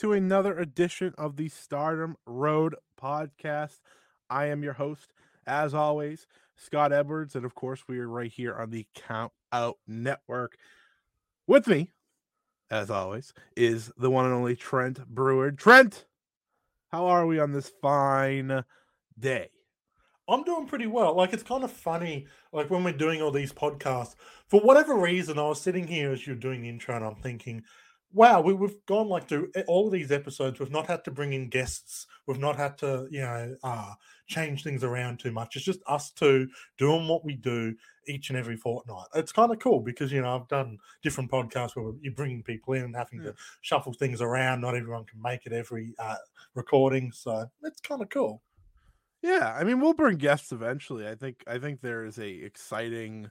To another edition of the Stardom Road podcast. I am your host, as always, Scott Edwards, and of course, we are right here on the Count Out Network. With me, as always, is the one and only Trent Brewer. Trent, how are we on this fine day? I'm doing pretty well. Like it's kind of funny, like when we're doing all these podcasts, for whatever reason, I was sitting here as you're doing the intro, and I'm thinking, wow, we, we've gone like through all of these episodes. We've not had to bring in guests. We've not had to, you know, uh, change things around too much. It's just us two doing what we do each and every fortnight. It's kind of cool because you know I've done different podcasts where you're bringing people in and having Yeah. to shuffle things around. Not everyone can make it every uh, recording, so it's kind of cool. Yeah, I mean, we'll bring guests eventually. I think I think there is a exciting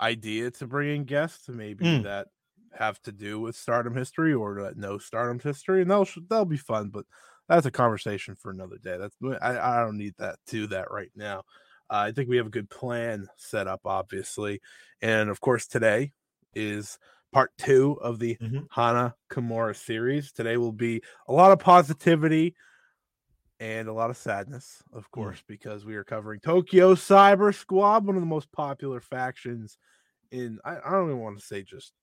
idea to bring in guests, maybe Mm. that have to do with Stardom history or that know Stardom history, and that'll that'll be fun. But that's a conversation for another day. That's I, I don't need that to that right now. Uh, I think we have a good plan set up, obviously, and of course today is part two of the Mhm. Hana Kimura series. Today will be a lot of positivity and a lot of sadness, of course, because we are covering Tokyo Cyber Squad, one of the most popular factions in I, I don't even want to say just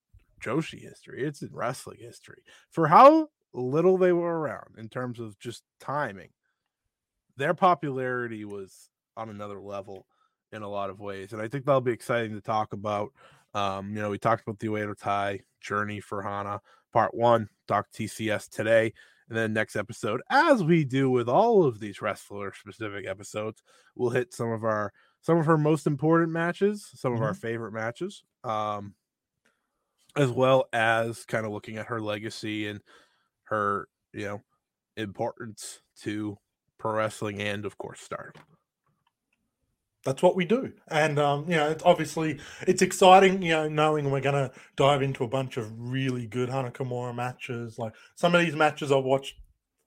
Joshi history, it's in wrestling history. For how little they were around in terms of just timing, their popularity was on another level in a lot of ways. And I think that'll be exciting to talk about. Um, you know, we talked about the Oedo Tai journey for Hana, part one, talk TCS today. And then next episode, as we do with all of these wrestler specific episodes, we'll hit some of our some of her most important matches, some of our favorite matches, um, as well as kind of looking at her legacy and her, you know, importance to pro wrestling and of course Stardom. that's what we do and um you know it's obviously it's exciting you know knowing we're going to dive into a bunch of really good hana kimura matches like some of these matches i've watched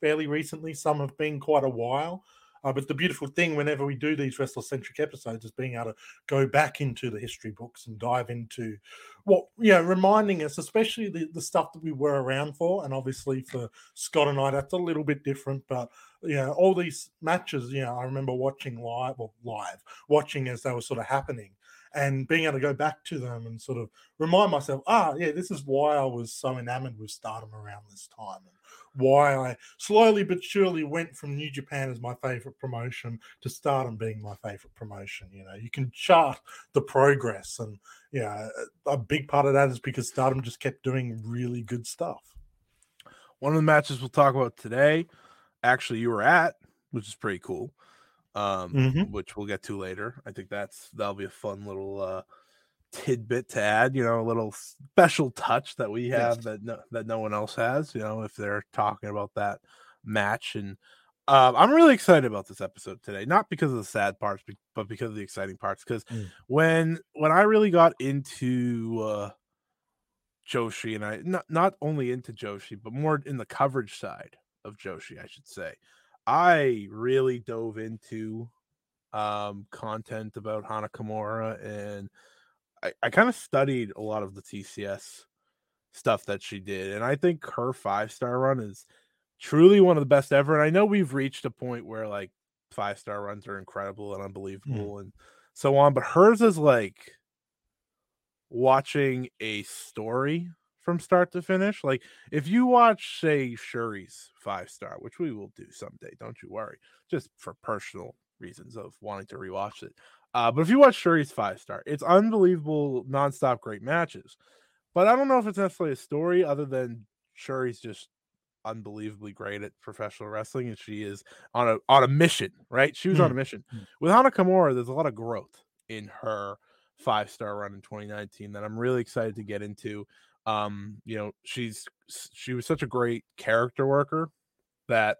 fairly recently some have been quite a while uh, but the beautiful thing whenever we do these wrestler centric episodes is being able to go back into the history books and dive into what you know reminding us especially the, the stuff that we were around for. And obviously for scott and i that's a little bit different but you know all these matches you know i remember watching live or live watching as they were sort of happening and being able to go back to them and sort of remind myself, ah, yeah, this is why I was so enamored with Stardom around this time, and why I slowly but surely went from New Japan as my favorite promotion to Stardom being my favorite promotion. You know, you can chart the progress, and yeah, a big part of that is because Stardom just kept doing really good stuff. One of the matches we'll talk about today, actually, you were at, which is pretty cool. Um, Mhm. which we'll get to later. I think that's that'll be a fun little uh tidbit to add, you know, a little special touch that we have Yes. that no, that no one else has, you know, if they're talking about that match and um, I'm really excited about this episode today, not because of the sad parts, but because of the exciting parts. Because Mm. when when I really got into uh, Joshi, and I not not only into Joshi, but more in the coverage side of Joshi, I should say, I really dove into um content about Hana Kimura and I, I kind of studied a lot of the TCS stuff that she did. And I think her five star run is truly one of the best ever. And I know we've reached a point where like five star runs are incredible and mm. unbelievable and so on, but hers is like watching a story from start to finish. Like if you watch, say, Shuri's five star, which we will do someday, don't you worry, just for personal reasons of wanting to rewatch it. Uh, but if you watch Shuri's five star, it's unbelievable, nonstop great matches. But I don't know if it's necessarily a story other than Shuri's just unbelievably great at professional wrestling, and she is on a on a mission, right? She was on a mission. Mm. With Hana Kimura, there's a lot of growth in her five star run in 2019 that I'm really excited to get into. Um, you know, she's she was such a great character worker that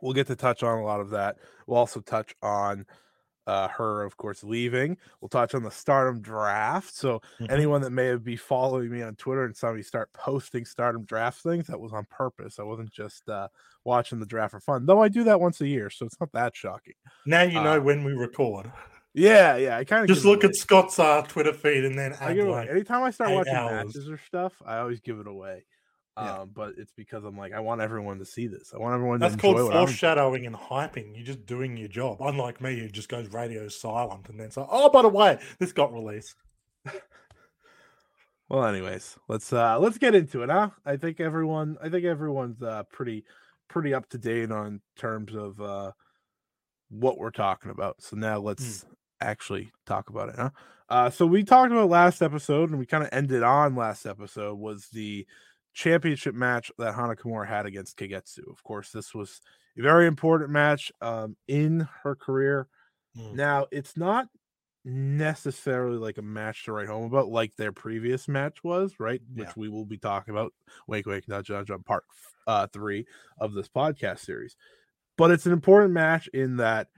we'll get to touch on a lot of that. We'll also touch on uh, her, of course, leaving. We'll touch on the Stardom draft. So Mhm. anyone that may have be following me on Twitter and saw me start posting Stardom draft things, that was on purpose. I wasn't just uh, watching the draft for fun, though. I do that once a year, so it's not that shocking. Now you know Uh, when we record. Yeah, yeah. I kind of Just look at Scott's uh, Twitter feed and then I give like. Anytime I start watching hours. matches or stuff, I always give it away. Yeah. Um, but it's because I'm like, I want everyone to see this. I want everyone That's to called enjoy what I'm foreshadowing and hyping. You're just doing your job. Unlike me, who just goes radio silent and then say, "Oh, by the way, this got released." Well, anyways, let's uh let's get into it, huh? I think everyone I think everyone's uh pretty pretty up to date on terms of uh what we're talking about. So now let's actually talk about it, huh? Uh so we talked about last episode and we kind of ended on last episode was the championship match that Hana Kimura had against Kagetsu. Of course, this was a very important match um in her career. Mm. Now, it's not necessarily like a match to write home about like their previous match was, right? Which we will be talking about. Wake, wake, nudge, nudge on part uh, three of this podcast series. But it's an important match in that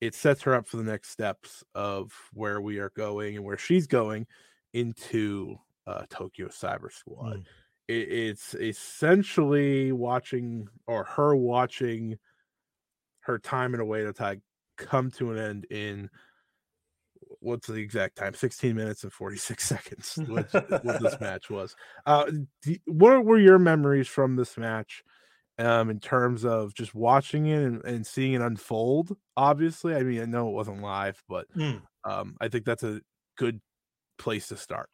it sets her up for the next steps of where we are going and where she's going into uh, Tokyo Cyber Squad. Mm. It, it's essentially watching or her watching her time in a way to come to an end in what's the exact time? 16 minutes and 46 seconds which, what this match was. Uh d- what were your memories from this match um in terms of just watching it and, and seeing it unfold? Obviously i mean i know it wasn't live but Mm. um i think that's a good place to start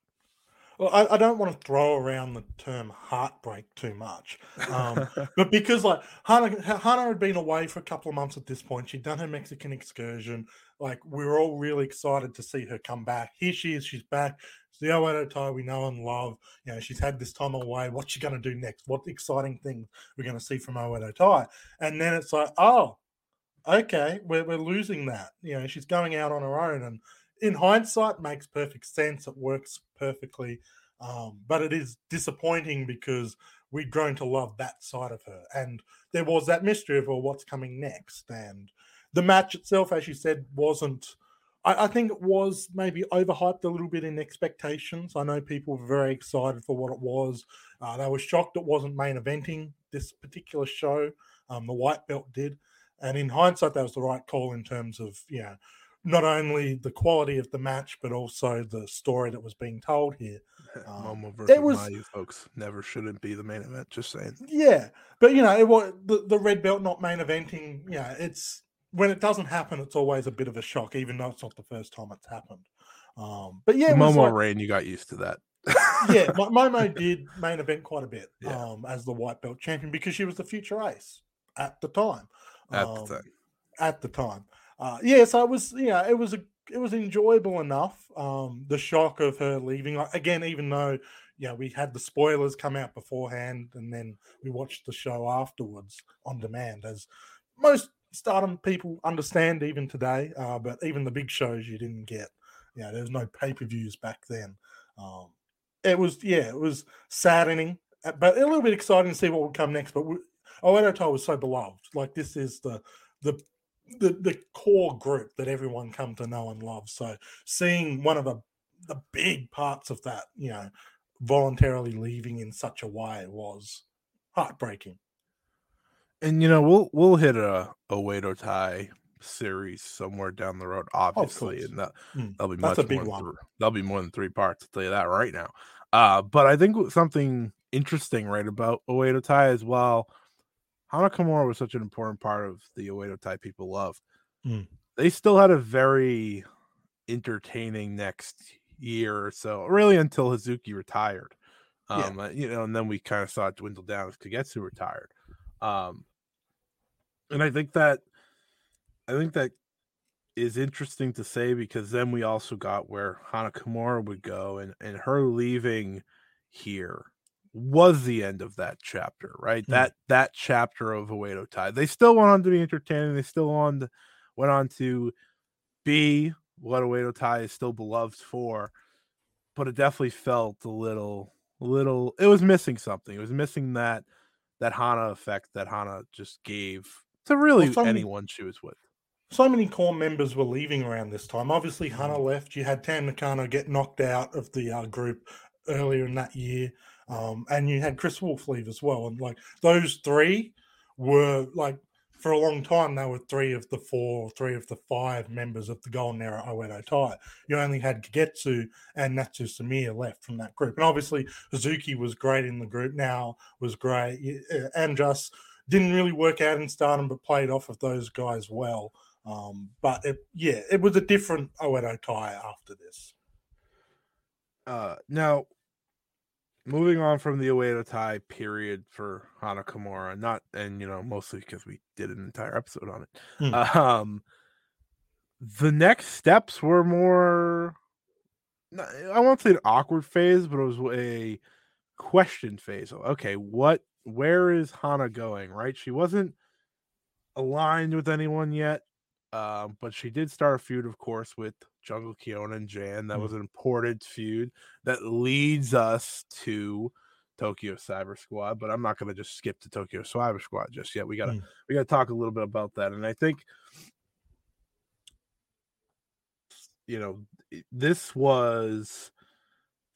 Well, I, I don't want to throw around the term heartbreak too much, um, but because like Hana, Hana had been away for a couple of months at this point, she'd done her Mexican excursion. Like we were all really excited to see her come back. Here she is, she's back. It's the Oedo Tai we know and love. You know, she's had this time away. What's she going to do next? What exciting thing we're going to see from Oedo Tai? And then it's like, oh, okay, we're we're losing that. You know, she's going out on her own, and in hindsight, makes perfect sense. It works perfectly. Um, but it is disappointing because we'd grown to love that side of her. And there was that mystery of well, what's coming next. And the match itself, as you said, wasn't. I, I think it was maybe overhyped a little bit in expectations. I know people were very excited for what it was. Uh, they were shocked it wasn't main eventing this particular show. Um, the white belt did. And in hindsight, that was the right call in terms of, you know, not only the quality of the match, but also the story that was being told here. Um, Momo versus was- Mayu, folks. Never shouldn't be the main event. Just saying. Yeah, but you know, it was the, the red belt not main eventing. Yeah, it's when it doesn't happen, it's always a bit of a shock, even though it's not the first time it's happened. Um, but yeah, it Momo like- Rain, you got used to that. yeah, Momo did main event quite a bit Yeah. um, as the white belt champion because she was the future ace at the time. at Um, the time. At the time, uh, yeah. So it was, yeah, it was a, it was enjoyable enough. Um, the shock of her leaving, again, even though you know we had the spoilers come out beforehand, and then we watched the show afterwards on demand, as most Stardom people understand even today. Uh, but even the big shows you didn't get. You know, there was no pay per views back then. Um, it was yeah, it was saddening, uh, but a little bit exciting to see what would come next. But we, Oedo was so beloved. Like this is the the the the core group that everyone come to know and love. So seeing one of the the big parts of that, you know, voluntarily leaving in such a way was heartbreaking. And you know, we'll we'll hit a a Oedo Tai series somewhere down the road, obviously, course. and that, Mm, that'll be that's much a big more one. that'll be more than three parts. I'll tell you that right now. Uh, but I think something interesting right about Oedo Tai as well. Hana Kimura was such an important part of the Oedo Tai people loved. Mm. They still had a very entertaining next year or so, really until Hazuki retired. Um, uh, you know, and then we kind of saw it dwindle down as Kagetsu retired. Um, and I think that I think that is interesting to say because then we also got where Hana Kimura would go and and her leaving here was the end of that chapter, right? Hmm. That that chapter of Oedo Tai. They still went on to be entertaining. They still on to, went on to be what Oedo Tai is still beloved for, but it definitely felt a little, little. It was missing something. It was missing that that Hana effect that Hana just gave to really Well, anyone she was with. so many core members were leaving around this time. Obviously, Hana left. You had Tam Nakano get knocked out of the uh, group earlier in that year, um, and you had Kris Wolf leave as well. And like those three were like for a long time, they were three of the four, three of the five members of the Golden Era Oedo Tai. You only had Kagetsu and Natsu Sumire left from that group, and obviously Hazuki was great in the group. Now was great, uh, and just didn't really work out in Stardom, but played off of those guys well. Um, but it, yeah, it was a different Oedo Tai after this. Uh, now, moving on from the Oedo Tai period for Hana Kimura, not and you know mostly because we did an entire episode on it. Hmm. Um, the next steps were more, I won't say an awkward phase, but it was a question phase. Okay, what? Where is Hana going? Right, she wasn't aligned with anyone yet. Um, but she did start a feud, of course, with Jungle Kyona and Jan. That Mm. was an important feud that leads us to Tokyo Cyber Squad. But I'm not going to just skip to Tokyo Cyber Squad just yet. We gotta Mm. we gotta talk a little bit about that. And I think you know this was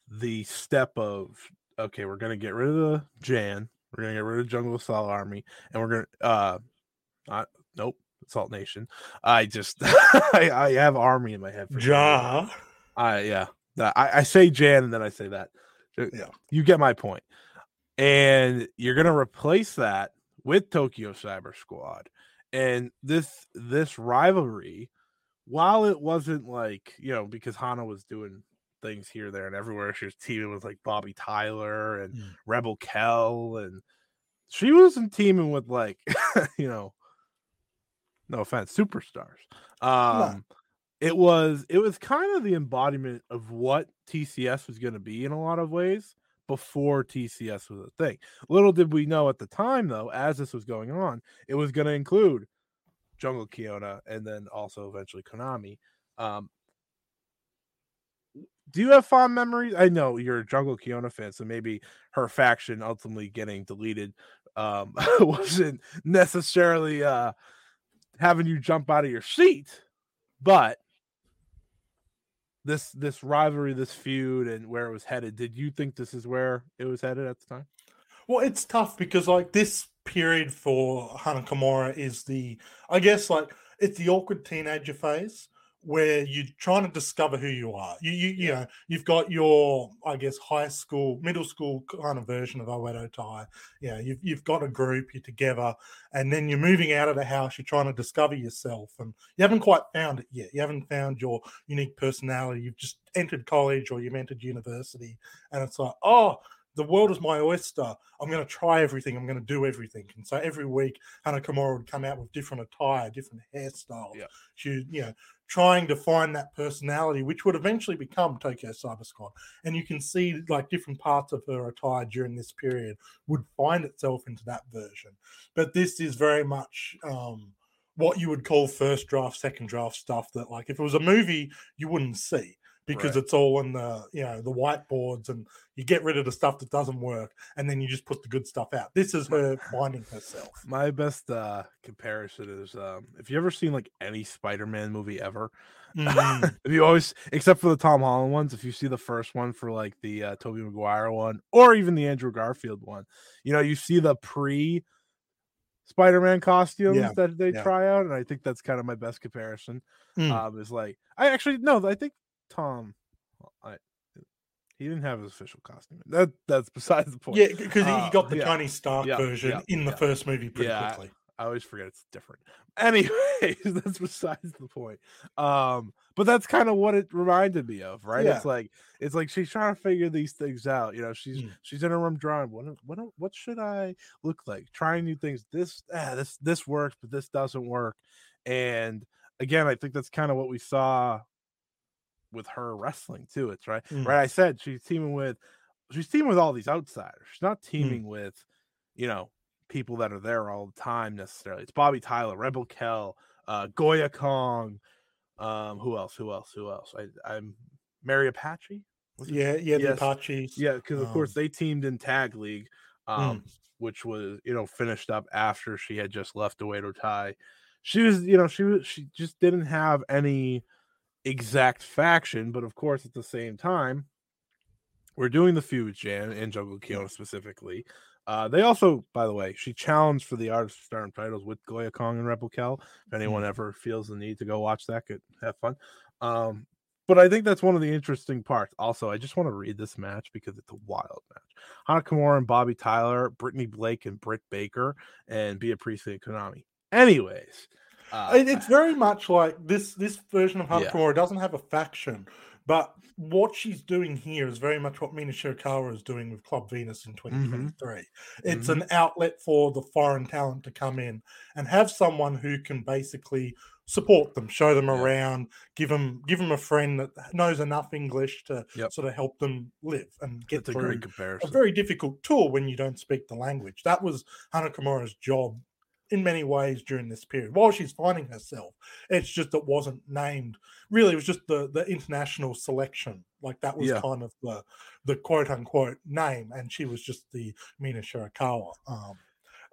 the step of okay, we're gonna get rid of the Jan, we're gonna get rid of Jungle Assault Army, and we're gonna uh not nope, Assault Nation. I just I, I have army in my head for. Ja. I yeah. I, I say Jan and then I say that. Yeah. You get my point. And you're gonna replace that with Tokyo Cyber Squad. And this this rivalry, while it wasn't like, you know, because Hana was doing things here, there, and everywhere, she was teaming with like Bobbi Tyler and Mm. Rebel Kell, and she wasn't teaming with like, you know, no offense, superstars. Um it was it was kind of the embodiment of what TCS was going to be in a lot of ways before TCS was a thing. Little did we know at the time though, as this was going on, it was going to include Jungle Kyona and then also eventually Konami. Um do you have fond memories? I know you're a Jungle Kyona fan, so maybe her faction ultimately getting deleted um wasn't necessarily uh having you jump out of your seat, but this this rivalry, this feud, and where it was headed. Did you think this is where it was headed at the time? Well, it's tough because like this period for Hana Kimura is the, I guess like it's the awkward teenager phase where you're trying to discover who you are. You you you know you've got your I guess high school, middle school kind of version of Oedo Tai. You know you've you've got a group, you're together, and then you're moving out of the house. You're trying to discover yourself, and you haven't quite found it yet. You haven't found your unique personality. You've just entered college or you've entered university, and it's like oh the world is my oyster. I'm going to try everything. I'm going to do everything. And so every week, Hana Kimura would come out with different attire, different hairstyles. Yeah. She, you know, trying to find that personality, which would eventually become Tokyo Cyber Squad. And you can see like different parts of her attire during this period would find itself into that version. But this is very much um, what you would call first draft, second draft stuff that, like, if it was a movie, you wouldn't see because Right. it's all in the you know the whiteboards and you get rid of the stuff that doesn't work and then you just put the good stuff out this is her finding herself My best uh comparison is um if you ever seen like any Spider-Man movie ever, Mm, if you always except for the Tom Holland ones, if you see the first one for like the uh Tobey Maguire one or even the Andrew Garfield one, you know, you see the pre Spider-Man costumes Yeah, that they yeah. try out, and I think that's kind of my best comparison. mm. Um, is like I actually no, I think Tom I he didn't have his official costume. That that's besides the point. yeah because uh, you got the yeah, Tony Stark yeah, version yeah, in the first movie pretty Yeah, quickly I always forget it's different. Anyways, that's besides the point. Um, but that's kind of what it reminded me of, right? It's like it's like she's trying to figure these things out. You know, she's Mm. she's in her room drawing. What what what should I look like? Trying new things. This ah, this this works, but this doesn't work. And again, I think that's kind of what we saw with her wrestling too. It's right, Mm. right. I said she's teaming with she's teaming with all these outsiders. She's not Mm. teaming with, you know, people that are there all the time necessarily. It's Bobbi Tyler, Rebel Kell, uh, Goya Kong, Um, who else? Who else? Who else? I, I'm Mary Apache. Yeah, yeah, the Yes. Apaches. Yeah, because of course Um, they teamed in tag league, um, which was you know finished up after she had just left Oedo Tai. She was, you know, she was she just didn't have any exact faction, but of course at the same time, we're doing the feuds, Jan and Jungle Kyona specifically. Uh, they also, by the way, she challenged for the Artist of Stardom titles with Goya Kong and Rebel Kel. If anyone ever feels the need to go watch that, could have fun. Um, but I think that's one of the interesting parts. Also, I just want to read this match because it's a wild match. Hana Kimura and Bobbi Tyler, Brittany Blake and Britt Baker, and Bea Priestley and Konami. Anyways, uh, it's very much like this this version of Hana Yeah. Doesn't have a faction, but what she's doing here is very much what Mina Shirakawa is doing with Club Venus in 2023. It's an outlet for the foreign talent to come in and have someone who can basically support them, show them Yeah. around, give them give them a friend that knows enough English to Yep. sort of help them live and get a through great a very difficult tour when you don't speak the language. That was Hana Kimura's job in many ways during this period. While she's finding herself, it's just it wasn't named. Really, it was just the the international selection. Like that was Yeah. kind of the the quote unquote name, and she was just the Mina Shirakawa. Um,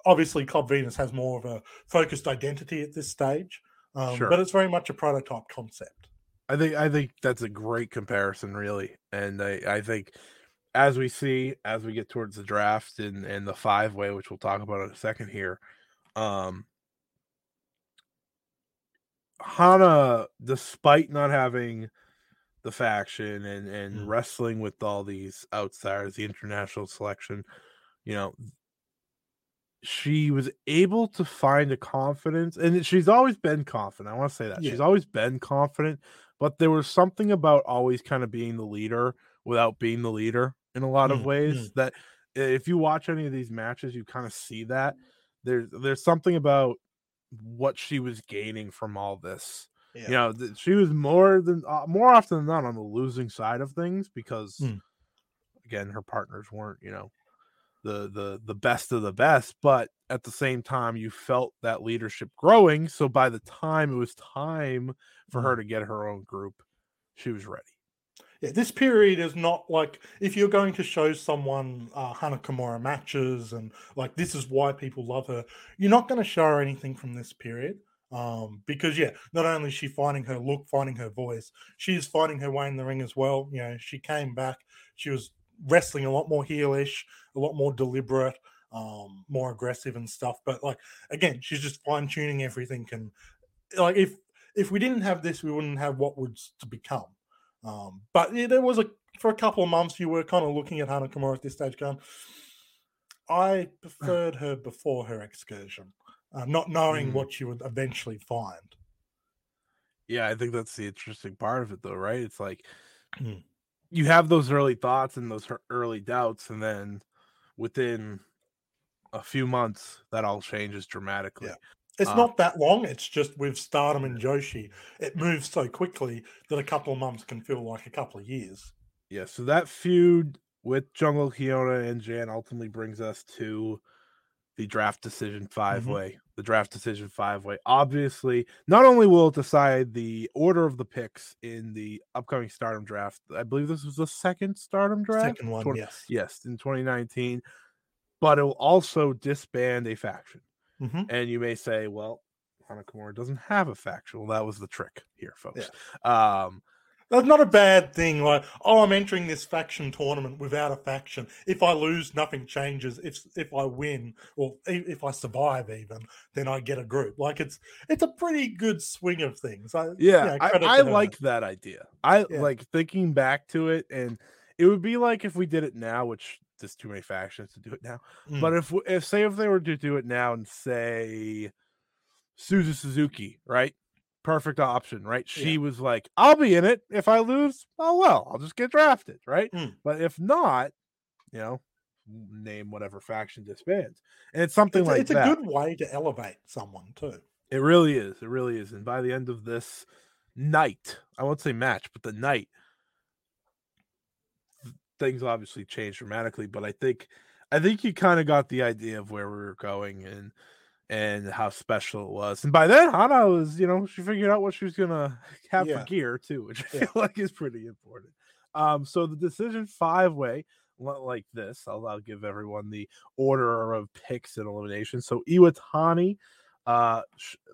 obviously, Club Venus has more of a focused identity at this stage, um, Sure. but it's very much a prototype concept. I think I think that's a great comparison, really, and I, I think as we see as we get towards the draft and and the five way, which we'll talk about in a second here, um, Hana, despite not having the faction and and Mm. wrestling with all these outsiders, the international selection, you know, she was able to find a confidence, and she's always been confident. I want to say that Yeah. she's always been confident, but there was something about always kind of being the leader without being the leader in a lot of Mm, ways that if you watch any of these matches, you kind of see that there's there's something about what she was gaining from all this. Yeah. You know, th- she was more than uh, more often than not on the losing side of things because Mm. again, her partners weren't, you know, the the the best of the best, but at the same time you felt that leadership growing, so by the time it was time for Mm. her to get her own group, she was ready. Yeah, this period is not like if you're going to show someone uh, Hana Kimura matches and like this is why people love her, you're not going to show her anything from this period. Um, because yeah, not only is she finding her look, finding her voice, she's finding her way in the ring as well. You know, she came back, she was wrestling a lot more heelish, a lot more deliberate, um, more aggressive and stuff. But like again, she's just fine tuning everything. And like if if we didn't have this, we wouldn't have what would to become. Um, but yeah, there was a for a couple of months you were kind of looking at Hana Kimura at this stage, going, I preferred her before her excursion, uh, not knowing Mm. what she would eventually find. Yeah, I think that's the interesting part of it though, right? It's like Mm. you have those early thoughts and those early doubts and then within a few months that all changes dramatically. It's Uh, not that long. It's just with Stardom and Joshi, it moves so quickly that a couple of months can feel like a couple of years. Yeah, so that feud with Jungle Kyona and Jan ultimately brings us to the draft decision five way. The draft decision five way. Obviously, not only will it decide the order of the picks in the upcoming Stardom draft. I believe this was the second Stardom draft. Second one, Twen- yes. Yes, in 2019. But it will also disband a faction. Hmm And you may say, well, Hana Kimura doesn't have a faction. Well, that was the trick here, folks. Um, That's not a bad thing. Like, oh, I'm entering this faction tournament without a faction. If I lose, nothing changes. If if I win, or if I survive, even then I get a group. Like it's it's a pretty good swing of things. I, yeah, yeah, I, I like that idea. I Yeah. like thinking back to it, and it would be like if we did it now, which there's too many factions to do it now. Mm. But if if say if they were to do it now and say Suzu Suzuki, right? Perfect option, right? She Yeah. was like, I'll be in it. If I lose, oh well, I'll just get drafted, right? Mm. But if not, you know, name whatever faction disbands. And it's something it's, like it's a good way to elevate someone too. It really is. It really is. And by the end of this night, I won't say match, but the night, things obviously changed dramatically. But I think, I think you kind of got the idea of where we were going, and and how special it was. And by then, Hana was, you know, she figured out what she was gonna have Yeah. for gear too, which I Yeah. feel like is pretty important. Um, so the decision five way went like this. I'll, I'll give everyone the order of picks and elimination. So Iwatani, uh,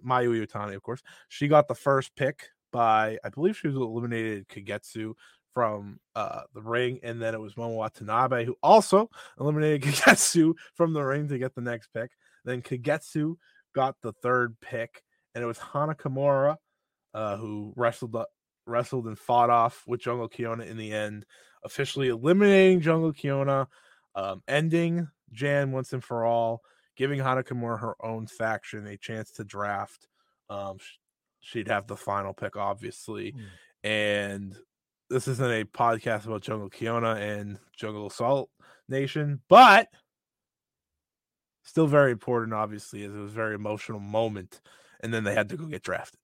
Mayu Iwatani, of course, she got the first pick by, I believe she was eliminated Kagetsu from uh the ring, and then it was Momo Watanabe who also eliminated Kagetsu from the ring to get the next pick. Then Kagetsu got the third pick, and it was Hana Kimura, uh, who wrestled wrestled and fought off with Jungle Kyona in the end, officially eliminating Jungle Kyona, um, ending Jan once and for all, giving Hana Kimura her own faction a chance to draft. Um, she'd have the final pick, obviously, Mm. and this isn't a podcast about Jungle Kyona and Jungle Assault Nation, but still very important, obviously, as it was a very emotional moment. And then they had to go get drafted.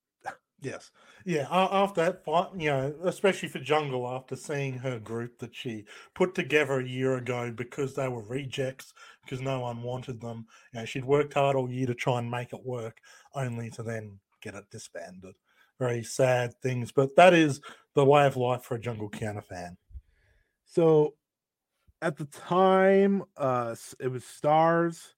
Yes. Yeah. After that fight, you know, especially for Jungle, after seeing her group that she put together a year ago because they were rejects, because no one wanted them. You know, she'd worked hard all year to try and make it work, only to then get it disbanded. Very sad things, but that is the way of life for a Jungle Kyona fan. So at the time, uh, it was Stars,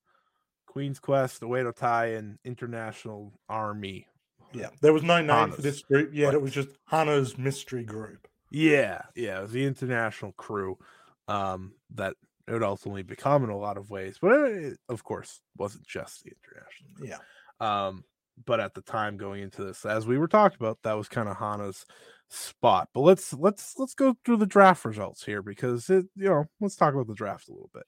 Queen's Quest, the Oedo Tai, and International Army. Yeah. There was no name for this group yet. Right. It was just Hana's mystery group. Yeah, yeah, it was the international crew um, that it would ultimately become in a lot of ways, but it, of course wasn't just the international. Yeah. Um, but at the time going into this, as we were talking about, that was kind of Hana's spot. But let's let's let's go through the draft results here because it you know let's talk about the draft a little bit.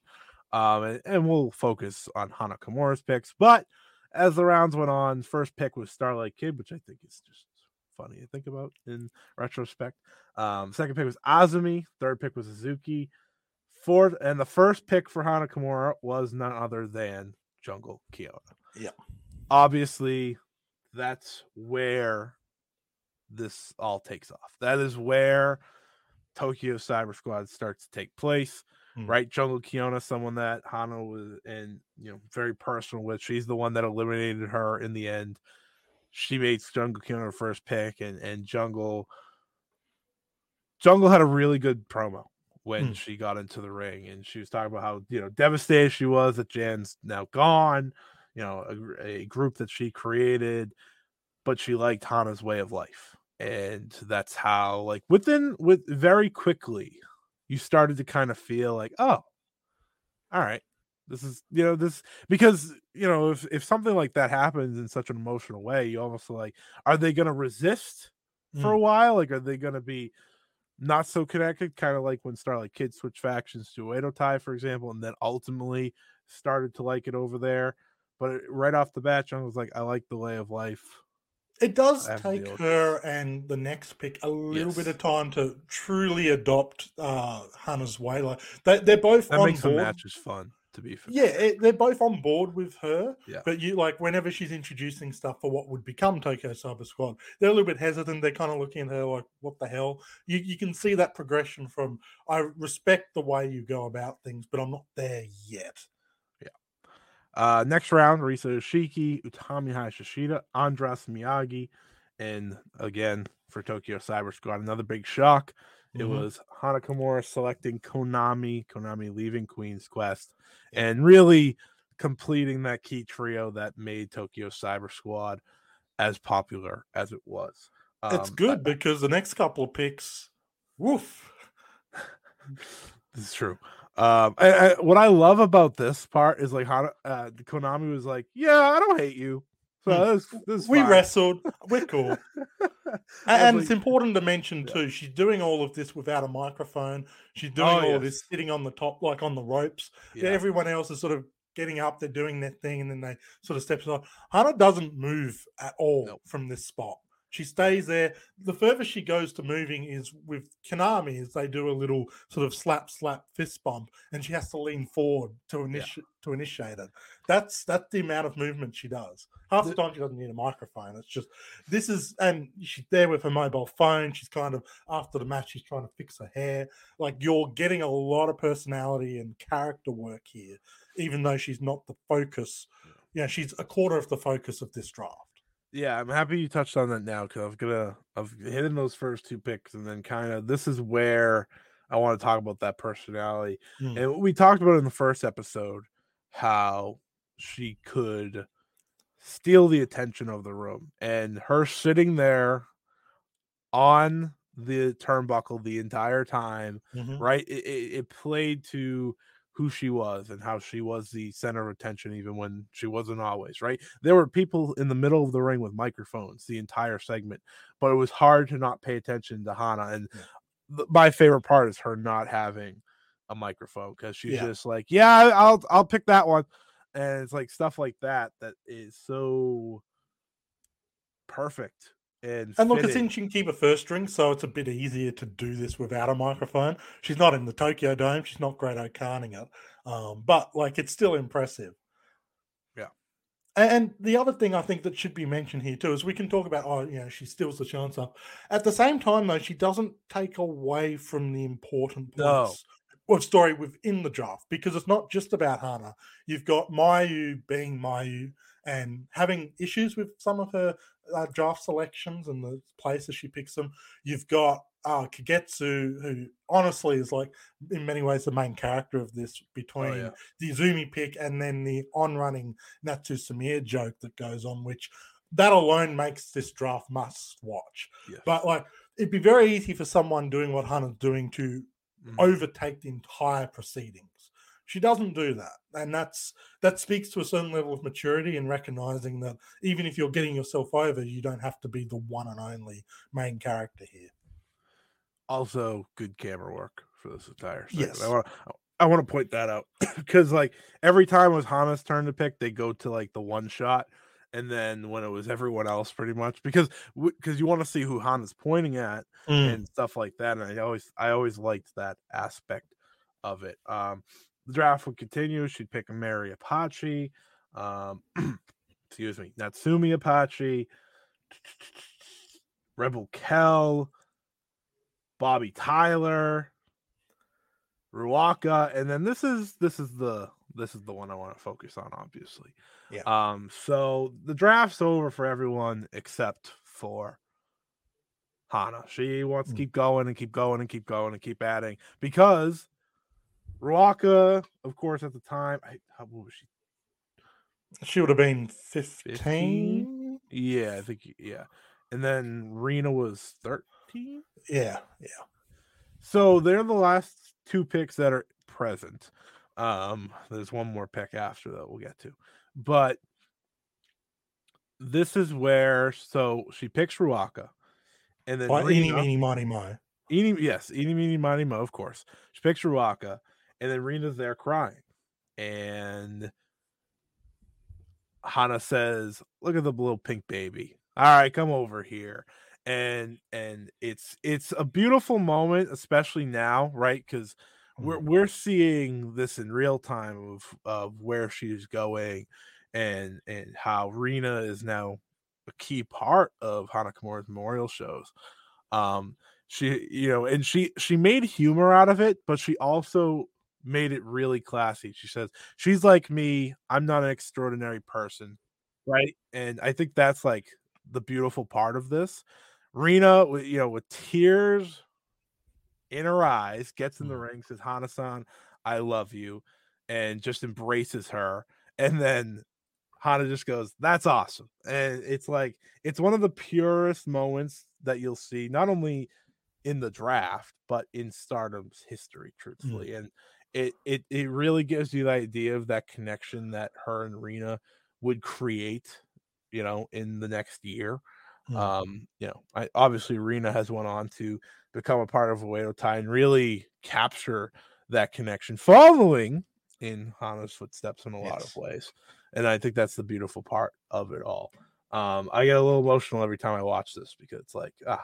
Um, and, and we'll focus on Hana Kimura's picks. But as the rounds went on, first pick was Starlight Kid, which I think is just funny to think about in retrospect. Um, second pick was Azumi. Third pick was Suzuki. Fourth and the first pick for Hana Kimura was none other than Jungle Kyona. Yeah. Obviously, that's where this all takes off. That is where Tokyo Cyber Squad starts to take place. Hmm. Right, Jungle Kyona, someone that Hana was and you know very personal with. She's the one that eliminated her in the end. She made Jungle Kyona her first pick, and and Jungle Jungle had a really good promo when Hmm. she got into the ring, and she was talking about how you know devastated she was that Jan's now gone. You know, a, a group that she created, but she liked Hana's way of life, and that's how like within with very quickly you started to kind of feel like, oh, all right, this is you know this because you know if if something like that happens in such an emotional way, you almost like, are they going to resist for mm. a while? Like, are they going to be not so connected? Kind of like when Starlight Kid switched factions to Oedo Tai, for example, and then ultimately started to like it over there. But eh, right off the bat, John was like, I like the way of life. It does I have to take her and the next pick a little bit of time to truly adopt uh, Hana's way. Like they, they're both That on makes the board. matches fun, to be fair. Yeah, it, they're both on board with her. Yeah. But you like whenever she's introducing stuff for what would become Tokyo Cyber Squad, they're a little bit hesitant. They're kind of looking at her like, "What the hell?" You you can see that progression from I respect the way you go about things, but I'm not there yet. Uh, next round, Risa Yoshiki, Utami Hayashishita, Andras Miyagi, and again for Tokyo Cyber Squad, another big shock. It Mhm. was Hana Kimura selecting Konami, Konami leaving Queen's Quest, and really completing that key trio that made Tokyo Cyber Squad as popular as it was. It's Um, good because the next couple of picks, woof. This is true. Um, I, I, what I love about this part is like how uh, Konami was like, "Yeah, I don't hate you." So Hmm. this, this is we fine." wrestled. We're cool. And it's important to mention Yeah. too, she's doing all of this without a microphone. She's doing Oh, all of this sitting on the top, like on the ropes. yeah, Everyone else is sort of getting up, they're doing their thing, and then they sort of step aside. Hana doesn't move at all Nope. from this spot. She stays there. The furthest she goes to moving is with Konami, as they do a little sort of slap, slap fist bump, and she has to lean forward to initiate to initiate it. That's that's the amount of movement she does. Half the The- time she doesn't need a microphone. It's just this is and she's there with her mobile phone. She's kind of after the match, she's trying to fix her hair. Like you're getting a lot of personality and character work here, even though she's not the focus. you know, she's a quarter of the focus of this draft. Yeah, I'm happy you touched on that now because I was gonna I've hitting those first two picks and then kind of this is where I want to talk about that personality. Mm. And we talked about in the first episode how she could steal the attention of the room and her sitting there on the turnbuckle the entire time Mhm. right it, it, it played to who she was and how she was the center of attention even when she wasn't always right? There were people in the middle of the ring with microphones the entire segment but it was hard to not pay attention to hana and th- my favorite part is her not having a microphone because she's Yeah. just like yeah i'll i'll pick that one. And it's like stuff like that that is so perfect and And look, it's in she can keep a first string, so it's a bit easier to do this without a microphone. She's not in the Tokyo Dome. She's not great at canning it, um, but like it's still impressive. Yeah. And the other thing I think that should be mentioned here too is we can talk about oh you know she steals the chance up. At the same time though, she doesn't take away from the important No. points of story within the draft because it's not just about Hana. You've got Mayu being Mayu and having issues with some of her uh, draft selections and the places she picks them. You've got uh, Kagetsu, who honestly is like in many ways the main character of this between Oh, yeah. the Izumi pick and then the on-running Natsu Sumire joke that goes on, which that alone makes this draft must watch. Yes. But like it'd be very easy for someone doing what Hana's doing to Mhm. overtake the entire proceedings. She doesn't do that, and that's that speaks to a certain level of maturity and recognizing that even if you're getting yourself over, you don't have to be the one and only main character here. also good camera work for this entire segment. Yes. I want I want to point that out because like every time it was Hana's turn to pick, they go to like the one shot, and then when it was everyone else, pretty much because because you want to see who Hana's pointing at and stuff like that. And I always I always liked that aspect of it. Um, the draft would continue. She'd pick Mary Apache, um, excuse me, Natsumi Apache, Rebel Kell, Bobbi Tyler, Ruaka, and then this is this is the this is the one I want to focus on, obviously. Yeah. Um, so the draft's over for everyone except for Hana. She wants to Mm. keep going and keep going and keep going and keep adding because Ruaka, of course, at the time, I, how what was she? She would have been 15. 15? Yeah, I think yeah. And then Rina was 13. Yeah, yeah. So they're the last two picks that are present. Um, there's one more pick after that we'll get to, but this is where so she picks Ruaka, and then eeny, Rina- meeny, miny, mo. Eeny, yes, eeny, meeny, miny, mo, of course. She picks Ruaka, and then Rina's there crying. And Hana says, Look at the little pink baby. All right, come over here. And and it's it's a beautiful moment, especially now, right? Because we're we're seeing this in real time of of where she's going and and how Rina is now a key part of Hana Kimura's memorial shows. Um she you know and she she made humor out of it but she also made it really classy. She says she's like me i'm not an extraordinary person right? And i think that's like the beautiful part of this. Rina with you know with tears in her eyes gets in the Mm. ring says hana-san i love you and just embraces her and then hana just goes that's awesome. And it's like it's one of the purest moments that you'll see not only in the draft but in stardom's history truthfully and it, it it really gives you the idea of that connection that her and rina would create you know in the next year. Mm. um you know I, obviously rina has went on to become a part of Oedo Tai and really capture that connection following in hana's footsteps in a lot of ways and i think that's the beautiful part of it all. Um i get a little emotional every time i watch this because it's like ah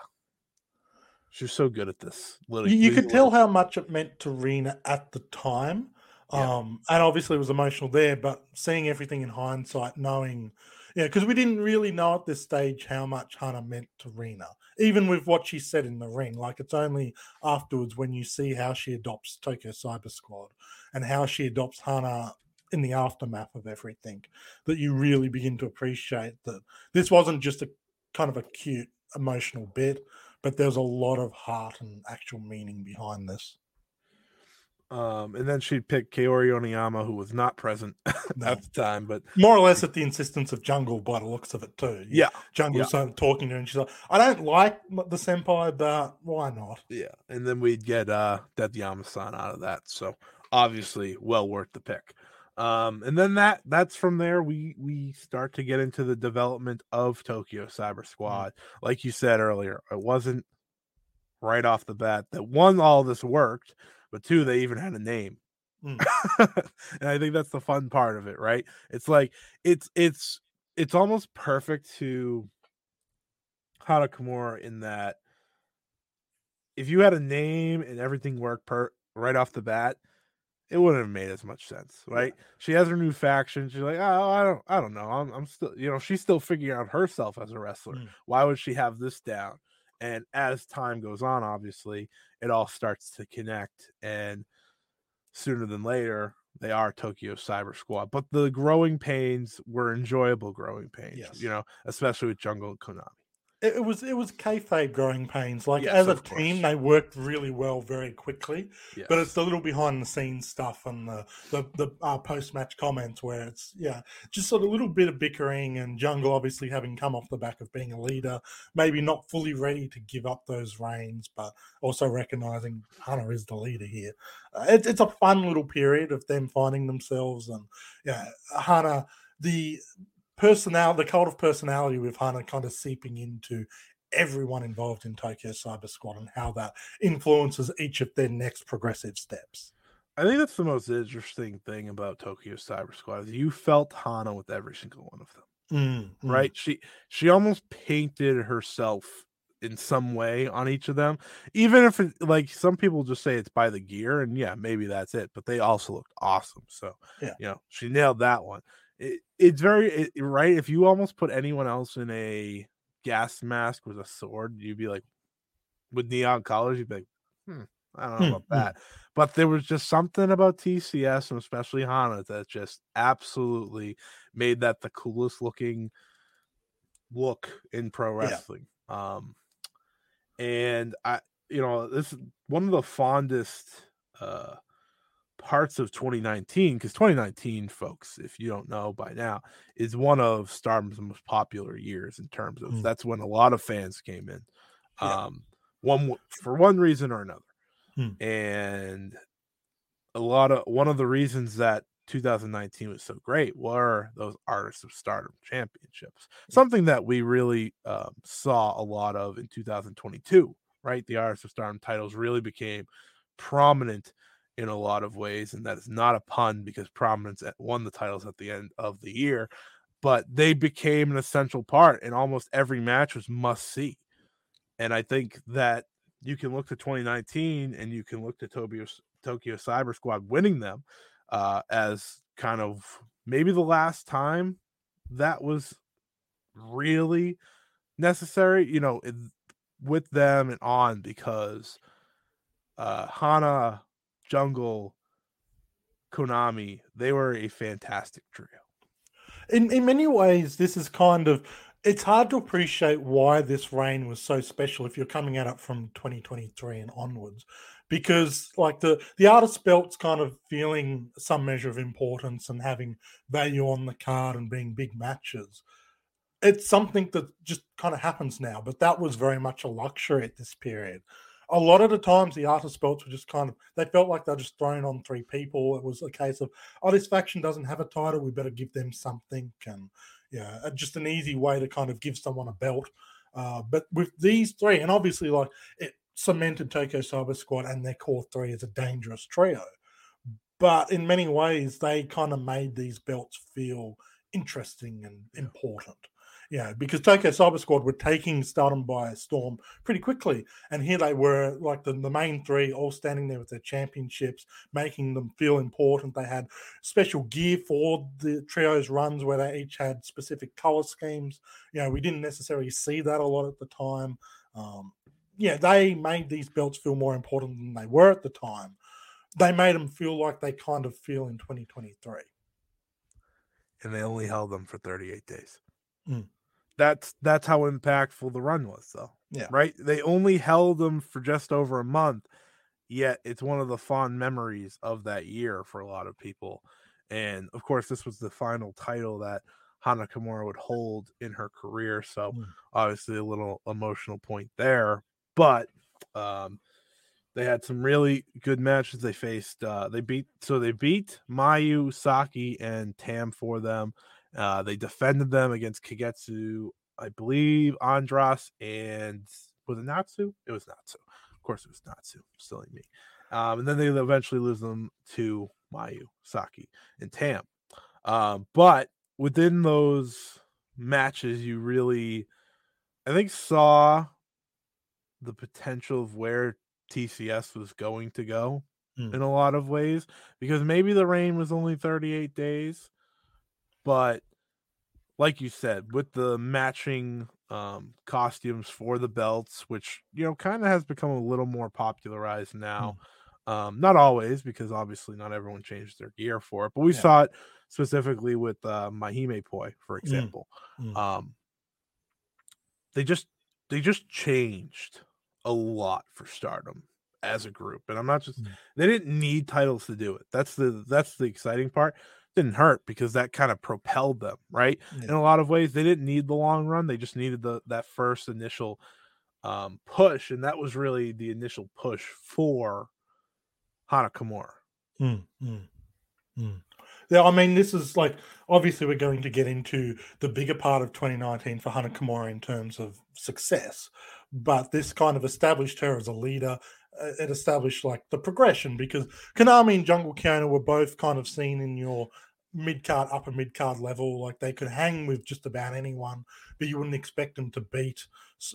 she's so good at this little You, you could tell how much it meant to Rina at the time. Yeah. Um, and obviously it was emotional there, but seeing everything in hindsight, knowing, yeah, because we didn't really know at this stage how much Hana meant to Rina, even with what she said in the ring. Like it's only afterwards when you see how she adopts Tokyo Cyber Squad and how she adopts Hana in the aftermath of everything that you really begin to appreciate that this wasn't just a kind of a cute emotional bit, but there's a lot of heart and actual meaning behind this. Um, and then she'd pick Kaori Yoneyama, who was not present No. at the time, but More or less at the insistence of Jungle by the looks of it too. yeah, Jungle yeah. started talking to her and she's like, I don't like the senpai, but why not? yeah. And then we'd get uh Death Yama-san out of that. So obviously, well worth the pick. Um, and then that that's from there we we start to get into the development of Tokyo Cyber Squad. Like you said earlier, it wasn't right off the bat that one all this worked, but two they even had a name. Mm. and I think that's the fun part of it, right? It's like it's it's it's almost perfect to Hana Kimura in that if you had a name and everything worked per right off the bat, it wouldn't have made as much sense, right? She has her new faction. She's like, oh, I don't, I don't know. I'm, I'm still, you know, she's still figuring out herself as a wrestler. Mm. Why would she have this down? And as time goes on, obviously, it all starts to connect, and sooner than later, they are Tokyo Cyber Squad. But the growing pains were enjoyable growing pains, Yes. you know, especially with Jungle and Konami. It, it was it was kayfabe growing pains. Like Yes, as a team, they worked really well very quickly. Yes. But it's the little behind the scenes stuff and the the, the uh, post match comments where it's yeah, just sort of a little bit of bickering and Jungle obviously having come off the back of being a leader, maybe not fully ready to give up those reins, but also recognizing Hana is the leader here. Uh, it's it's a fun little period of them finding themselves and yeah, Hana the personality, the cult of personality with Hana kind of seeping into everyone involved in Tokyo Cyber Squad and how that influences each of their next progressive steps. I think that's the most interesting thing about Tokyo Cyber Squad is you felt Hana with every single one of them. Mm, mm. right she she almost painted herself in some way on each of them even if it, like some people just say it's by the gear and yeah maybe that's it but they also looked awesome so Yeah. you know she nailed that one it, it's very it, right if you almost put anyone else in a gas mask with a sword you'd be like with neon colors you'd be like hmm i don't know Hmm, about hmm. that but there was just something about tcs and especially hana that just absolutely made that the coolest looking look in pro Yeah. wrestling. Um and I you know, this is one of the fondest uh parts of 2019 because 2019 folks if you don't know by now is one of stardom's most popular years in terms of Mm. that's when a lot of fans came in Yeah. um one for one reason or another Mm. and a lot of one of the reasons that 2019 was so great were those artists of stardom championships something that we really um, saw a lot of in 2022 right the artists of stardom titles really became prominent in a lot of ways and that is not a pun because prominence won the titles at the end of the year but they became an essential part and almost every match was must see and i think that you can look to 2019 and you can look to Tokyo, Tokyo Cyber Squad winning them uh, as kind of maybe the last time that was really necessary, you know, it, with them and on because uh, Hana, Jungle, Konami, they were a fantastic trio. In in many ways, this is kind of it's hard to appreciate why this reign was so special if you're coming at it from 2023 and onwards, because like the the artist belt's kind of feeling some measure of importance and having value on the card and being big matches. It's something that just kind of happens now, but that was very much a luxury at this period. A lot of the times, the artist belts were just kind of they felt like they're just thrown on three people. It was a case of oh, this faction doesn't have a title, we better give them something. And yeah, uh, just an easy way to kind of give someone a belt. Uh, but with these three, and obviously, like it cemented Tokyo Cyber Squad and their core three as a dangerous trio. But in many ways, they kind of made these belts feel interesting and important. Yeah, because Tokyo Cyber Squad were taking Stardom by storm pretty quickly. And here they were, like the, the main three, all standing there with their championships, making them feel important. They had special gear for the trios runs where they each had specific color schemes. You know, we didn't necessarily see that a lot at the time. Um, yeah, they made these belts feel more important than they were at the time. They made them feel like they kind of feel in 2023. and they only held them for 38 days. Mm. That's that's how impactful the run was, though. Yeah. Right. They only held them for just over a month, yet it's one of the fond memories of that year for a lot of people. And of course, this was the final title that Hana Kimura would hold in her career. So Mm. obviously a little emotional point there. But um they had some really good matches. They faced uh they beat so they beat Mayu, Saki, and Tam for them. Uh they defended them against Kagetsu, I believe, Andras, and was it Natsu? It was Natsu. Of course it was Natsu, silly me. Um, and then they eventually lose them to Mayu, Saki, and Tam. Um, but within those matches, you really, I think, saw the potential of where TCS was going to go Mm. in a lot of ways because maybe the reign was only 38 days, but like you said, with the matching um, costumes for the belts, which you know kind of has become a little more popularized now. Um, not always, because obviously not everyone changed their gear for it, but we Yeah. saw it specifically with uh, Mahime Poi, for example. Mm. Um, they just they just changed a lot for Stardom as a group, and I'm not just Mm. they didn't need titles to do it. That's the that's the exciting part. Didn't hurt because that kind of propelled them, right? in a lot of ways they didn't need the long run they just needed the that first initial um push and that was really the initial push for Hana Kimura. Mm, mm, mm. Yeah, I mean, this is like obviously we're going to get into the bigger part of 2019 for Kimura in terms of success, but this kind of established her as a leader. Uh, it established like the progression because Konami and Jungle Kyona were both kind of seen in your mid card, upper mid card level. Like they could hang with just about anyone, but you wouldn't expect them to beat,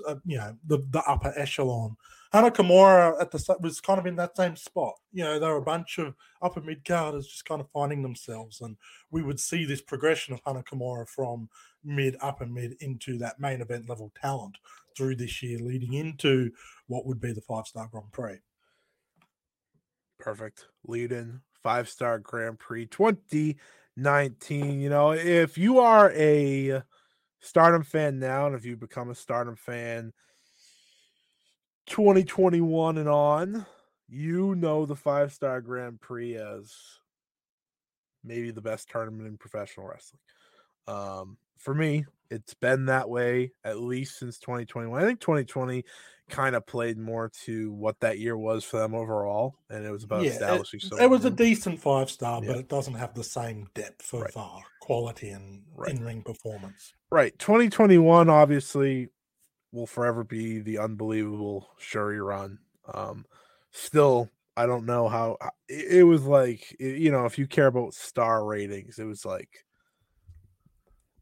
uh, you know, the, the upper echelon. Hana Kimura at the was kind of in that same spot. You know, there were a bunch of upper mid carders just kind of finding themselves, and we would see this progression of Hana Kimura from mid, upper mid into that main event level talent through this year, leading into what would be the five star Grand Prix. Perfect. Lead in five star Grand Prix 2019. You know, if you are a Stardom fan now, and if you become a Stardom fan 2021 and on, you know the five star Grand Prix as maybe the best tournament in professional wrestling. Um, for me, it's been that way at least since 2021. I think 2020 kind of played more to what that year was for them overall, and it was about Yeah, it- establishing. some It was a decent five star, Yeah. but it doesn't have the same depth of Right. uh, quality and Right. in ring performance. right. 2021 obviously will forever be the unbelievable Syuri run. Um, still, I don't know how uh, it, it was like. i- you know, if you care about star ratings, it was like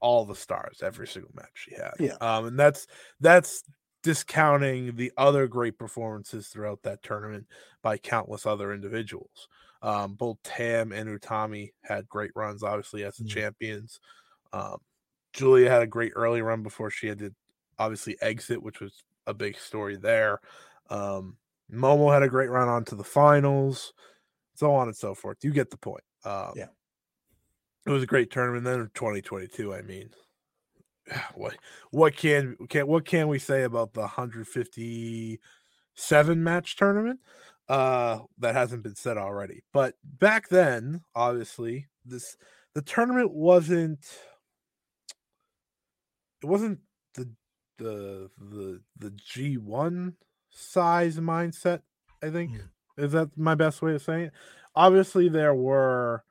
all the stars every single match she had. Yeah. Um, and that's that's discounting the other great performances throughout that tournament by countless other individuals. Um, both Tam and Utami had great runs, obviously as the Mm. champions. Um, Giulia had a great early run before she had to obviously exit, which was a big story there. Um, Momo had a great run on to the finals, so on and so forth. You get the point. Um, Yeah. It was a great tournament. Then in 2022, I mean, what what can can what can we say about the 157 match tournament? Uh, that hasn't been said already. But back then, obviously, this the tournament wasn't it wasn't the the the the G1 size mindset, I think. Mm. Is that my best way of saying it? Obviously there were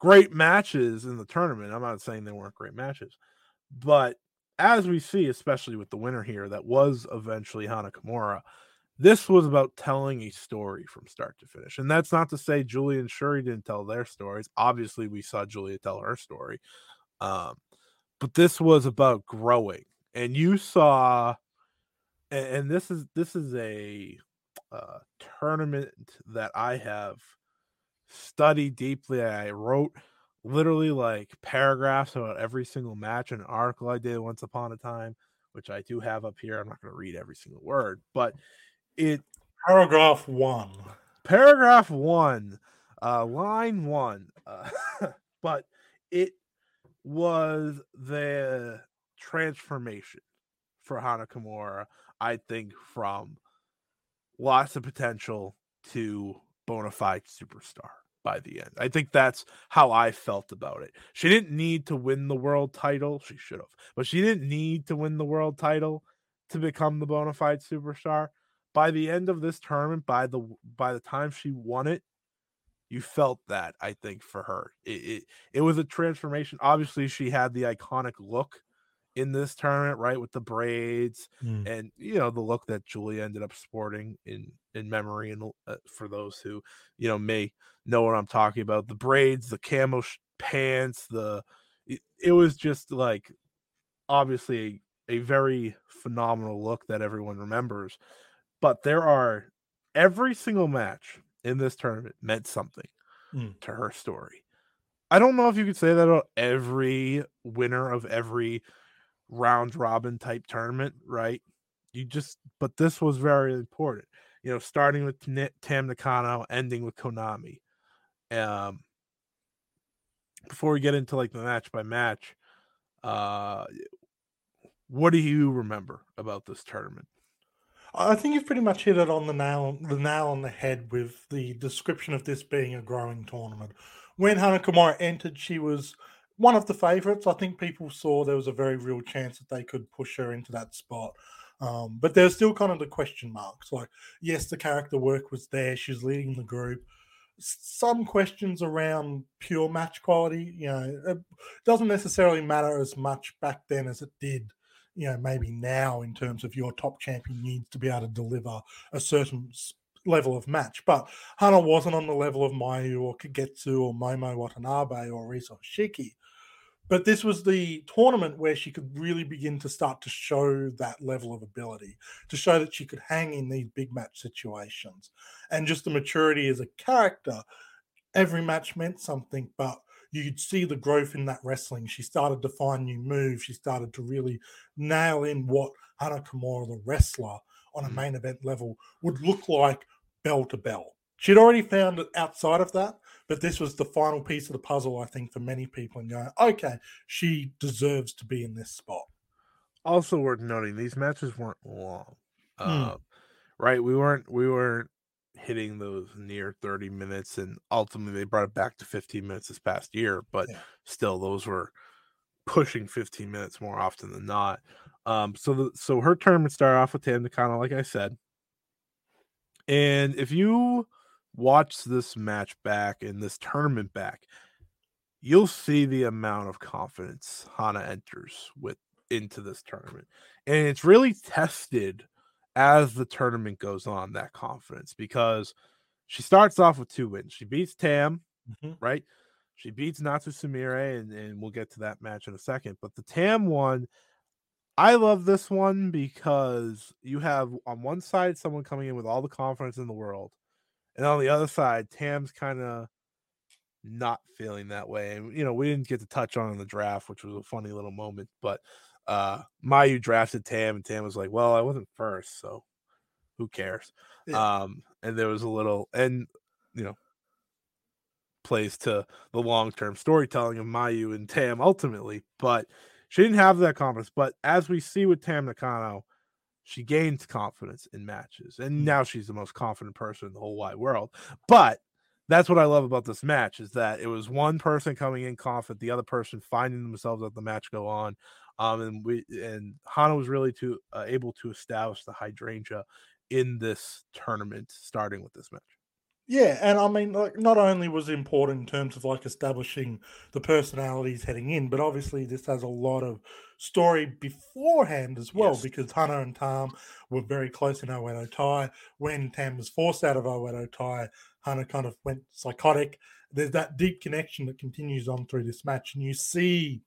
great matches in the tournament. I'm not saying they weren't great matches. But as we see, especially with the winner here, that was eventually Hana Kimura, this was about telling a story from start to finish. And that's not to say Giulia and Syuri didn't tell their stories. Obviously, we saw Giulia tell her story. Um, but this was about growing. And you saw and, and this is this is a uh, tournament that I have studied deeply. I wrote literally like paragraphs about every single match, an article I did once upon a time, which I do have up here. I'm not going to read every single word, but it Paragraph one. paragraph one, uh, line one, uh, but it was the transformation for Hana Kimura, I think, from lots of potential to bona fide superstar by the end. I think that's how I felt about it. She didn't need to win the world title. She should have, but she didn't need to win the world title to become the bona fide superstar. By the end of this tournament, by the by the time she won it, you felt that I think for her. It, it it was a transformation. Obviously, she had the iconic look in this tournament, right, with the braids Mm. and you know the look that Giulia ended up sporting in in memory. And uh, for those who you know may know what I'm talking about, the braids, the camo sh- pants, the it, it was just like obviously a, a very phenomenal look that everyone remembers. But there are every single match in this tournament meant something Mm. to her story. I don't know if you could say that about every winner of every round robin type tournament, right? You just, but this was very important. You know, starting with Tam Nakano, ending with Konami. Um, before we get into like the match by match, uh, what do you remember about this tournament? I think you've pretty much hit it on the nail the nail on the head with the description of this being a growing tournament. When Hana entered, she was one of the favorites. I think people saw there was a very real chance that they could push her into that spot. Um, but there's still kind of the question marks. Like, yes, the character work was there. She's leading the group. Some questions around pure match quality. You know, it doesn't necessarily matter as much back then as it did you know maybe now in terms of your top champion needs to be able to deliver a certain level of match. But Hana wasn't on the level of Mayu or Kagetsu or Momo Watanabe or Risa Shiki. But this was the tournament where she could really begin to start to show that level of ability, to show that she could hang in these big match situations. And just the maturity as a character, every match meant something, but you could see the growth in that wrestling. She started to find new moves. She started to really nail in what Hana Kimura, the wrestler, on a Mm. main event level would look like bell to bell. She'd already found it outside of that, but this was the final piece of the puzzle, I think, for many people. And going, okay, she deserves to be in this spot. also worth noting these matches weren't long Hmm. uh, right we weren't we weren't hitting those near 30 minutes and ultimately they brought it back to 15 minutes this past year but Yeah. still those were pushing 15 minutes more often than not um so the, so her tournament started off with Tam Nakano like i said and if you watch this match back and this tournament back you'll see the amount of confidence hana enters with into this tournament. And it's really tested as the tournament goes on, that confidence, because she starts off with two wins. She beats Tam, Mhm. right? She beats Natsu Sumire, and, and we'll get to that match in a second. But the Tam one, I love this one because you have on one side someone coming in with all the confidence in the world, and on the other side, Tam's kind of not feeling that way. And you know, we didn't get to touch on in the draft, which was a funny little moment. But uh Mayu drafted Tam, and Tam was like, Well, I wasn't first, so who cares? Yeah. Um, and there was a little and you know plays to the long-term storytelling of Mayu and Tam ultimately, but she didn't have that confidence. But as we see with Tam Nakano, she gains confidence in matches, and Mm. now she's the most confident person in the whole wide world. But that's what I love about this match is that it was one person coming in confident, the other person finding themselves as the match go on. Um, and we and Hana was really to uh, able to establish the hydrangea in this tournament, starting with this match. Yeah, and I mean, like, not only was it important in terms of like establishing the personalities heading in, but obviously this has a lot of story beforehand as well Yes. because Hana and Tam were very close in Oedo Tai. When Tam was forced out of Oedo Tai, Hana kind of went psychotic. There's that deep connection that continues on through this match, and you see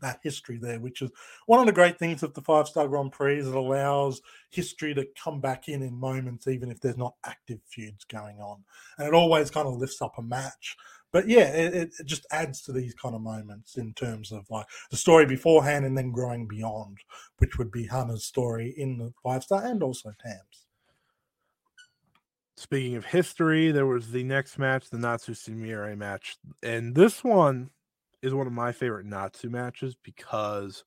that history there, which is one of the great things of the five star Grand Prix is it allows history to come back in in moments, even if there's not active feuds going on. And it always kind of lifts up a match. But yeah, it, it- just adds to these kind of moments in terms of like the story beforehand and then growing beyond, which would be Hana's story in the five star and also Tam's. Speaking of history, there was the next match, the Natsu Sumire match, and this one is one of my favorite Natsu matches because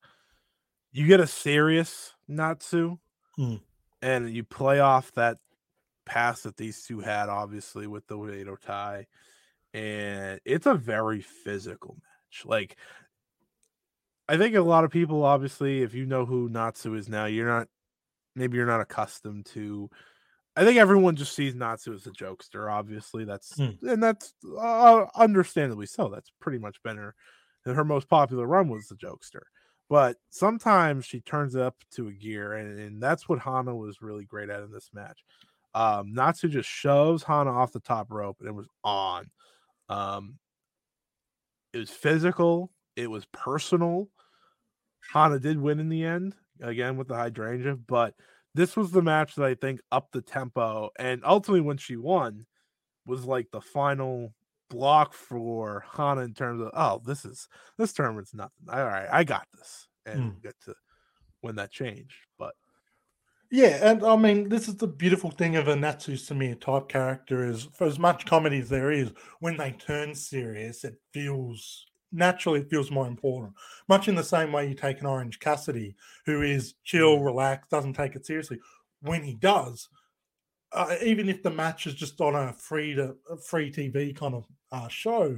you get a serious Natsu Hmm. and you play off that pass that these two had, obviously, with the Oedo Tai. And it's a very physical match. Like, I think a lot of people, obviously, if you know who Natsu is now, you're not, maybe you're not accustomed to. I think everyone just sees Natsu as a jokester. Obviously, that's Hmm. and that's uh, understandably so. That's pretty much been her. Her most popular run was the jokester, but sometimes she turns it up to a gear, and, and that's what Hana was really great at in this match. Um, Natsu just shoves Hana off the top rope, and it was on. Um, it was physical. It was personal. Hana did win in the end, again with the hydrangea, but this was the match that I think upped the tempo. And ultimately, when she won, was like the final block for Hana in terms of, oh, this is this tournament's nothing. All right, I got this, and Mm. get to win that change. But Yeah, and I mean, this is the beautiful thing of a Natsu Sumire type character is for as much comedy as there is, when they turn serious, it feels naturally it feels more important. Much in the same way you take an Orange Cassidy, who is chill, relaxed, doesn't take it seriously. When he does, uh, even if the match is just on a free to free TV kind of uh, show,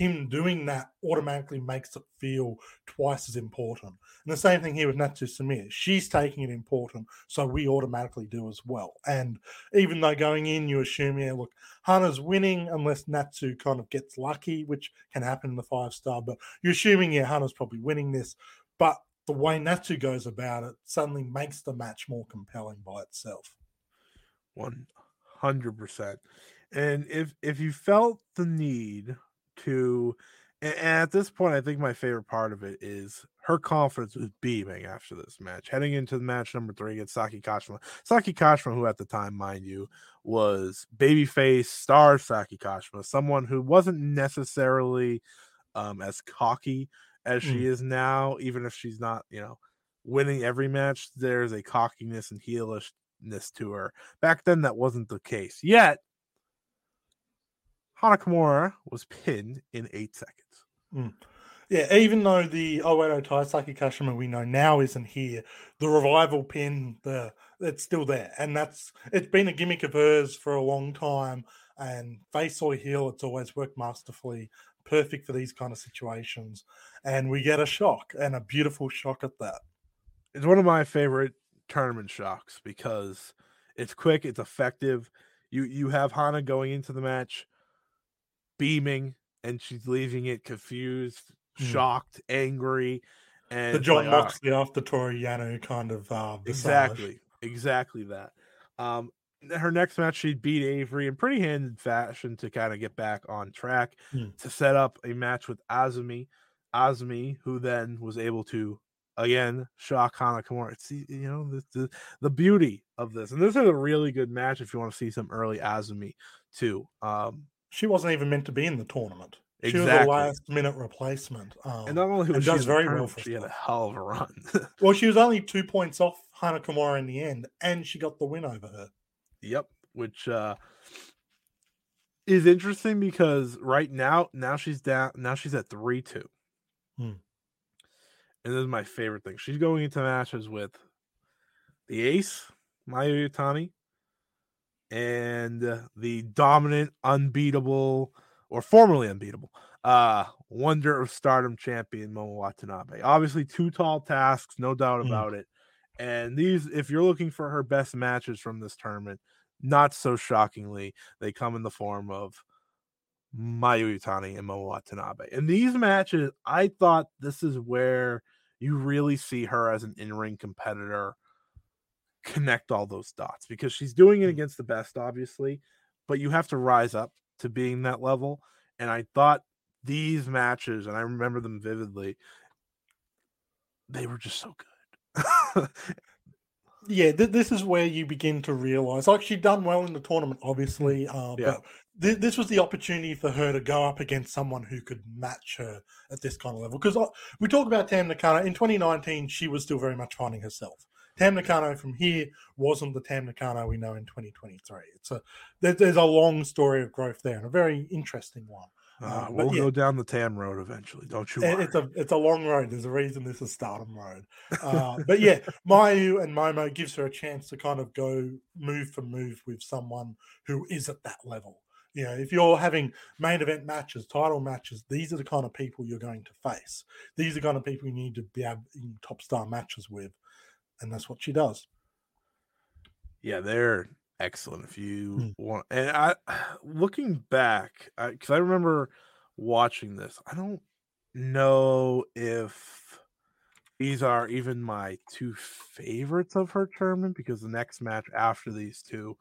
him doing that automatically makes it feel twice as important. And the same thing here with Natsu Sumire. She's taking it important, so we automatically do as well. And even though going in, you assume, yeah, look, Hana's winning unless Natsu kind of gets lucky, which can happen in the five star, but you're assuming, yeah, Hana's probably winning this. But the way Natsu goes about it suddenly makes the match more compelling by itself. One hundred percent. And if if you felt the need to, and, at this point, I think my favorite part of it is her confidence was beaming after this match, heading into the match number three against Saki Kashima. Saki Kashima, who at the time, mind you, was babyface star Saki Kashima, someone who wasn't necessarily um, as cocky as she is now, even if she's not, you know, winning every match. There's a cockiness and heelishness to her. Back then, that wasn't the case. Yet, Hana Kimura was pinned in eight seconds. Hmm. Yeah, even though the Oedo Tai Saki Kashima we know now isn't here, the revival pin, the it's still there. And that's it's been a gimmick of hers for a long time. And face or heel, it's always worked masterfully, perfect for these kind of situations. And we get a shock and a beautiful shock at that. It's one of my favorite tournament shocks because it's quick, it's effective. You you have Hana going into the match beaming and she's leaving it confused, Hmm. shocked, angry, and The it's John like, "Ah, Moxley after Toru Yano kind of uh exactly exactly that um her next match she beat avery in pretty handed fashion to kind of get back on track Hmm. to set up a match with azumi azumi who then was able to again shock hana Kimura. see you know the, the the beauty of this and this is a really good match if you want to see some early azumi too um She wasn't even meant to be in the tournament. Exactly. She was a last minute replacement. Um, and not only was she does in the very well for she had a hell of a run Well, she was only two points off Hana Kimura in the end, and she got the win over her. Yep, which uh is interesting because right now now she's down now she's at 3-2. Hmm. And this is my favorite thing. She's going into matches with the ace, Mayu Iwatani, and the dominant, unbeatable, or formerly unbeatable, uh, Wonder of Stardom champion Momo Watanabe. Obviously, two tall tasks, no doubt Hmm. about it. And these, if you're looking for her best matches from this tournament, not so shockingly, they come in the form of Mayu Iwatani and Momo Watanabe. And these matches, I thought this is where you really see her as an in-ring competitor connect all those dots because she's doing it Mm. against the best, obviously, but you have to rise up to being that level. And I thought these matches, and I remember them vividly, they were just so good. Yeah, th- this is where you begin to realize, like she'd done well in the tournament, obviously, uh, Yeah. but th- this was the opportunity for her to go up against someone who could match her at this kind of level. Because we talk about Tam Nakano in 2019, she was still very much finding herself. Tam Nakano from here wasn't the Tam Nakano we know in 2023. It's a there's a long story of growth there and a very interesting one. Uh, Uh, we'll yeah. go down the Tam road eventually. Don't you worry. It's a it's a long road. There's a reason this is Stardom Road. Uh, but yeah, Mayu and Momo gives her a chance to kind of go move for move with someone who is at that level. You know, if you're having main event matches, title matches, these are the kind of people you're going to face. These are the kind of people you need to be have in top star matches with, and that's what she does. Yeah, they're excellent. If you Hmm. want, and I, looking back, because I, remember watching this, I don't know if these are even my two favorites of her tournament because the next match after these two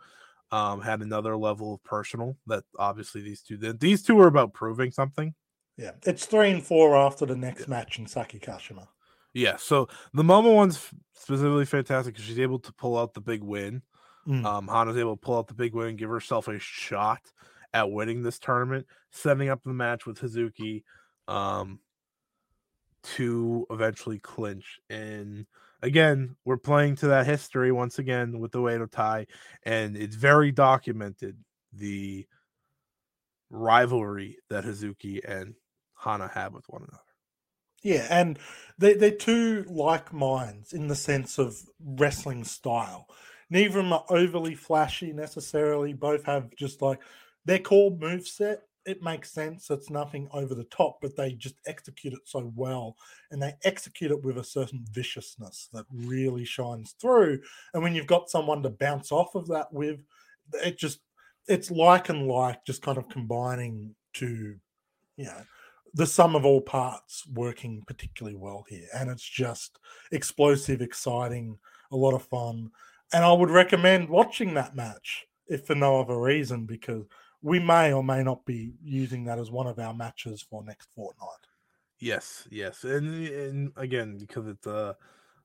um, had another level of personal that obviously these two did. These two are about proving something. Yeah, it's three and four after the next match in Saki Kashima. Yeah, so the Momo one's specifically fantastic because she's able to pull out the big win. Mm. Um, Hana's able to pull out the big win and give herself a shot at winning this tournament, setting up the match with Hazuki um, to eventually clinch. And again, we're playing to that history once again with the Oedo Tai, and it's very documented the rivalry that Hazuki and Hana have with one another. Yeah, and they they're two like minds in the sense of wrestling style. Neither of them are overly flashy necessarily. Both have just like their core move set. It makes sense. It's nothing over the top, but they just execute it so well, and they execute it with a certain viciousness that really shines through. And when you've got someone to bounce off of that with, it just it's like and like, just kind of combining to, you know, the sum of all parts working particularly well here. And it's just explosive, exciting, a lot of fun. And I would recommend watching that match if for no other reason, because we may or may not be using that as one of our matches for next fortnight. Yes, yes, and and again because it's a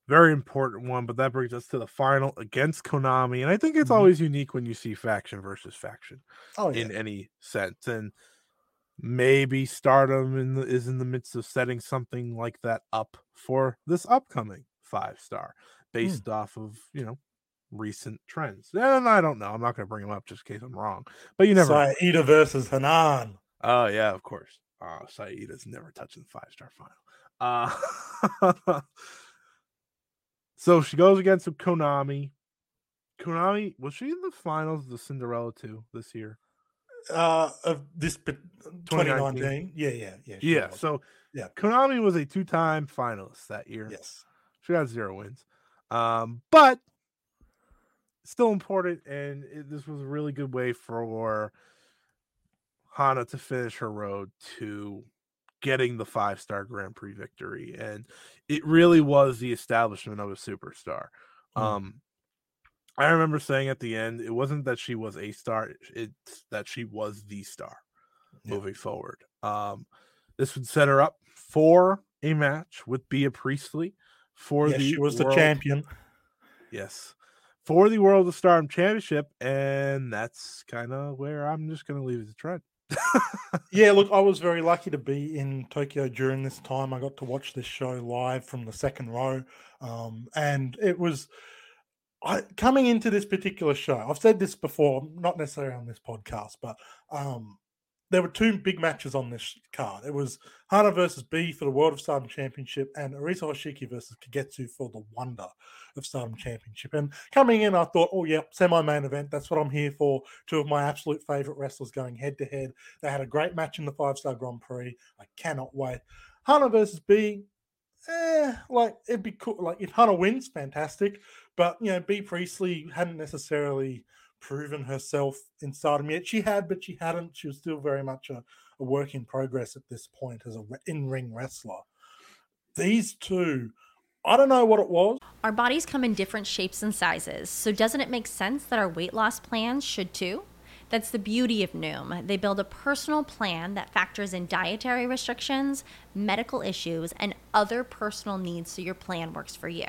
very important one. But that brings us to the final against Konami, and I think it's Mhm. always unique when you see faction versus faction Oh, yeah. in any sense, and maybe Stardom in the, is in the midst of setting something like that up for this upcoming five star, based off of you know recent trends. And I don't know. I'm not going to bring them up just in case I'm wrong, but you never. Saida versus Hanan. Oh yeah, of course. Uh Saida's never touching the five star final. Uh so she goes against Konami. Konami was she in the finals of the Cinderella too this year? Uh, of this 2019. 2019. Yeah, yeah, yeah. Yeah. So Yeah. Konami was a two time finalist that year. yes. She got zero wins. Um, but still important, and it, this was a really good way for Hana to finish her road to getting the five star Grand Prix victory. And it really was the establishment of a superstar. Mm. Um, I remember saying at the end, it wasn't that she was a star, it's that she was the star Yeah. moving forward. Um, this would set her up for a match with Bea Priestley for Yes, the she was the champion. Yes, for the World of Stardom Championship, and that's kind of where I'm just going to leave it to Trent. Yeah, look, I was very lucky to be in Tokyo during this time. I got to watch this show live from the second row, um, and it was I, coming into this particular show. I've said this before, not necessarily on this podcast, but um, there were two big matches on this card. It was Hana versus Bea for the World of Stardom Championship, and Arisa Hoshiki versus Kagetsu for the Wonder of Stardom Championship. And coming in, I thought, oh, yeah, semi main event. That's what I'm here for. Two of my absolute favorite wrestlers going head to head. They had a great match in the five star Grand Prix. I cannot wait. Hana versus Bea, eh, like it'd be cool. Like if Hana wins, fantastic. But you know, Bea Priestley hadn't necessarily proven herself in Stardom yet. She had, but she hadn't. She was still very much a, a work in progress at this point as a in ring wrestler. These two, I don't know what it was. Our bodies come in different shapes and sizes, so doesn't it make sense that our weight loss plans should too? That's the beauty of Noom. They build a personal plan that factors in dietary restrictions, medical issues, and other personal needs so your plan works for you.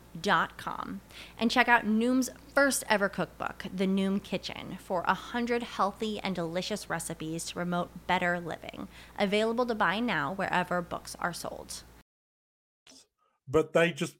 noom.com and check out Noom's first ever cookbook, The Noom Kitchen, for 100 healthy and delicious recipes to promote better living. Available to buy now wherever books are sold. But they just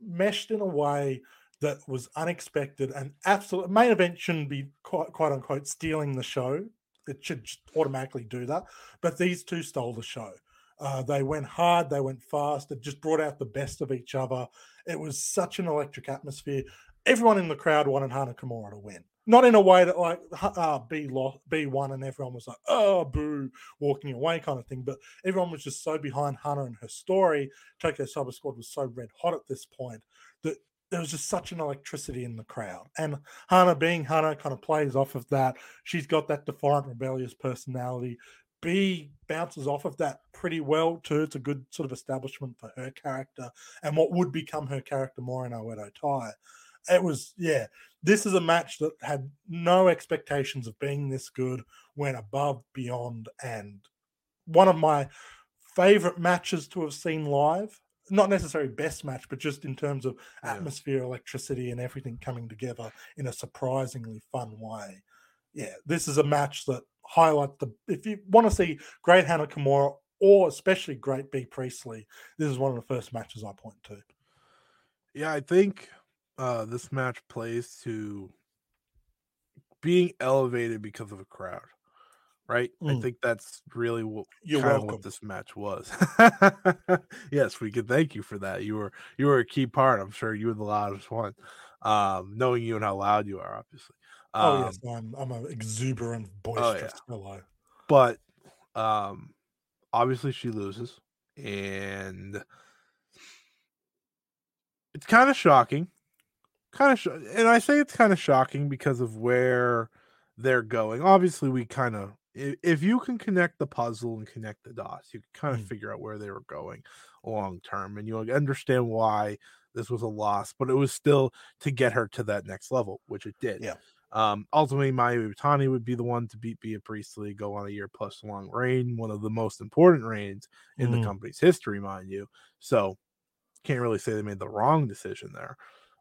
meshed in a way that was unexpected and absolute main event shouldn't be quite, quite unquote stealing the show. It should automatically do that. But these two stole the show. Uh, they went hard, they went fast. It just brought out the best of each other. It was such an electric atmosphere. Everyone in the crowd wanted Hana Kimura to win. Not in a way that like uh, Bea lost, Bea won, and everyone was like, "Oh, boo," walking away kind of thing. But everyone was just so behind Hana and her story. Tokyo Cyber Squad was so red hot at this point that there was just such an electricity in the crowd. And Hana, being Hana, kind of plays off of that. She's got that defiant, rebellious personality. Bea bounces off of that pretty well too. It's a good sort of establishment for her character and what would become her character more in Oedo Tai. It was, yeah, this is a match that had no expectations of being this good, went above, beyond, and one of my favorite matches to have seen live. Not necessarily best match, but just in terms of atmosphere, yeah. electricity, and everything coming together in a surprisingly fun way. Yeah, this is a match that highlight the if you want to see great Hana Kimura or especially great Bea Priestley, this is one of the first matches I point to. Yeah, I think uh, this match plays to being elevated because of a crowd, right? Mm. I think that's really what You're kind welcome. of what this match was. yes, we can thank you for that. You were you were a key part. I'm sure you were the loudest one. Um, knowing you and how loud you are, obviously. Oh um, yes, I'm I'm an exuberant, boisterous oh, yeah. fellow. But um, obviously she loses, and it's kind of shocking. Kind of, sh- and I say it's kind of shocking because of where they're going. Obviously, we kind of, if you can connect the puzzle and connect the dots, you can kind of mm. figure out where they were going long term, and you understand why this was a loss, but it was still to get her to that next level, which it did. Yeah. Um, ultimately, Mayu Iwatani would be the one to beat Bea Priestley, go on a year plus long reign, one of the most important reigns in mm. the company's history, mind you. So, can't really say they made the wrong decision there.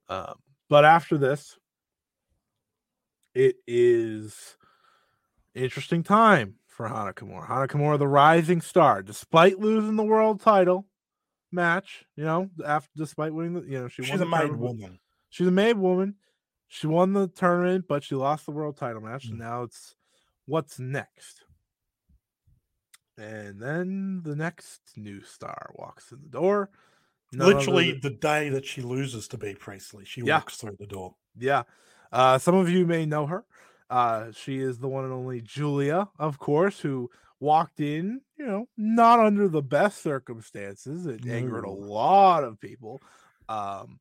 Um, but after this, it is interesting time for Hana Kimura. Hana Kimura, the rising star, despite losing the world title match, you know, after despite winning the, you know, she she's a made woman. She's a made woman she won the tournament, but she lost the world title match. Mm. And now it's what's next. And then the next new star walks in the door. Literally the day that she loses to Bea Priestley, she yeah. walks through the door. Yeah. Uh, some of you may know her. Uh, she is the one and only Giulia, of course, who walked in, you know, not under the best circumstances. It angered a lot of people. Um,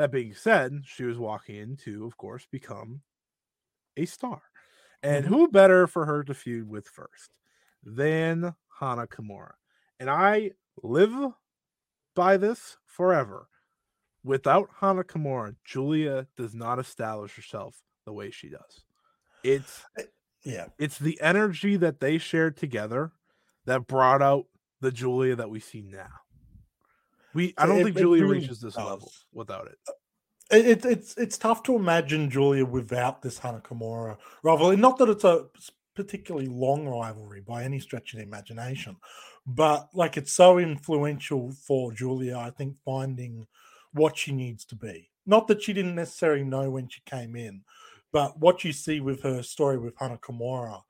that being said, she was walking in to, of course, become a star. And mm-hmm. who better for her to feud with first than Hana Kimura? And I live by this forever. Without Hana Kimura, Giulia does not establish herself the way she does. It's eh, yeah, it's the energy that they shared together that brought out the Giulia that we see now. We I don't it, think it Giulia really reaches this does. level without it. Uh, it. It's it's tough to imagine Giulia without this Hana Kimura rivalry. Not that it's a particularly long rivalry by any stretch of the imagination, but like it's so influential for Giulia. I think finding what she needs to be. Not that she didn't necessarily know when she came in, but what you see with her story with Hana Kimura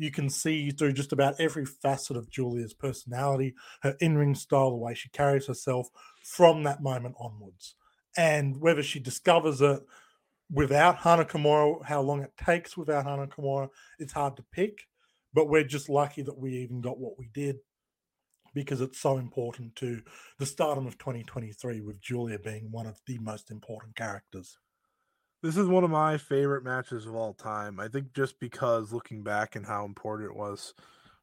you can see through just about every facet of Giulia's personality, her in ring style, the way she carries herself from that moment onwards. And whether she discovers it without Hana Kimura, how long it takes without Hana Kimura, it's hard to pick. But we're just lucky that we even got what we did because it's so important to the stardom of 2023 with Giulia being one of the most important characters. This is one of my favorite matches of all time. I think just because looking back and how important it was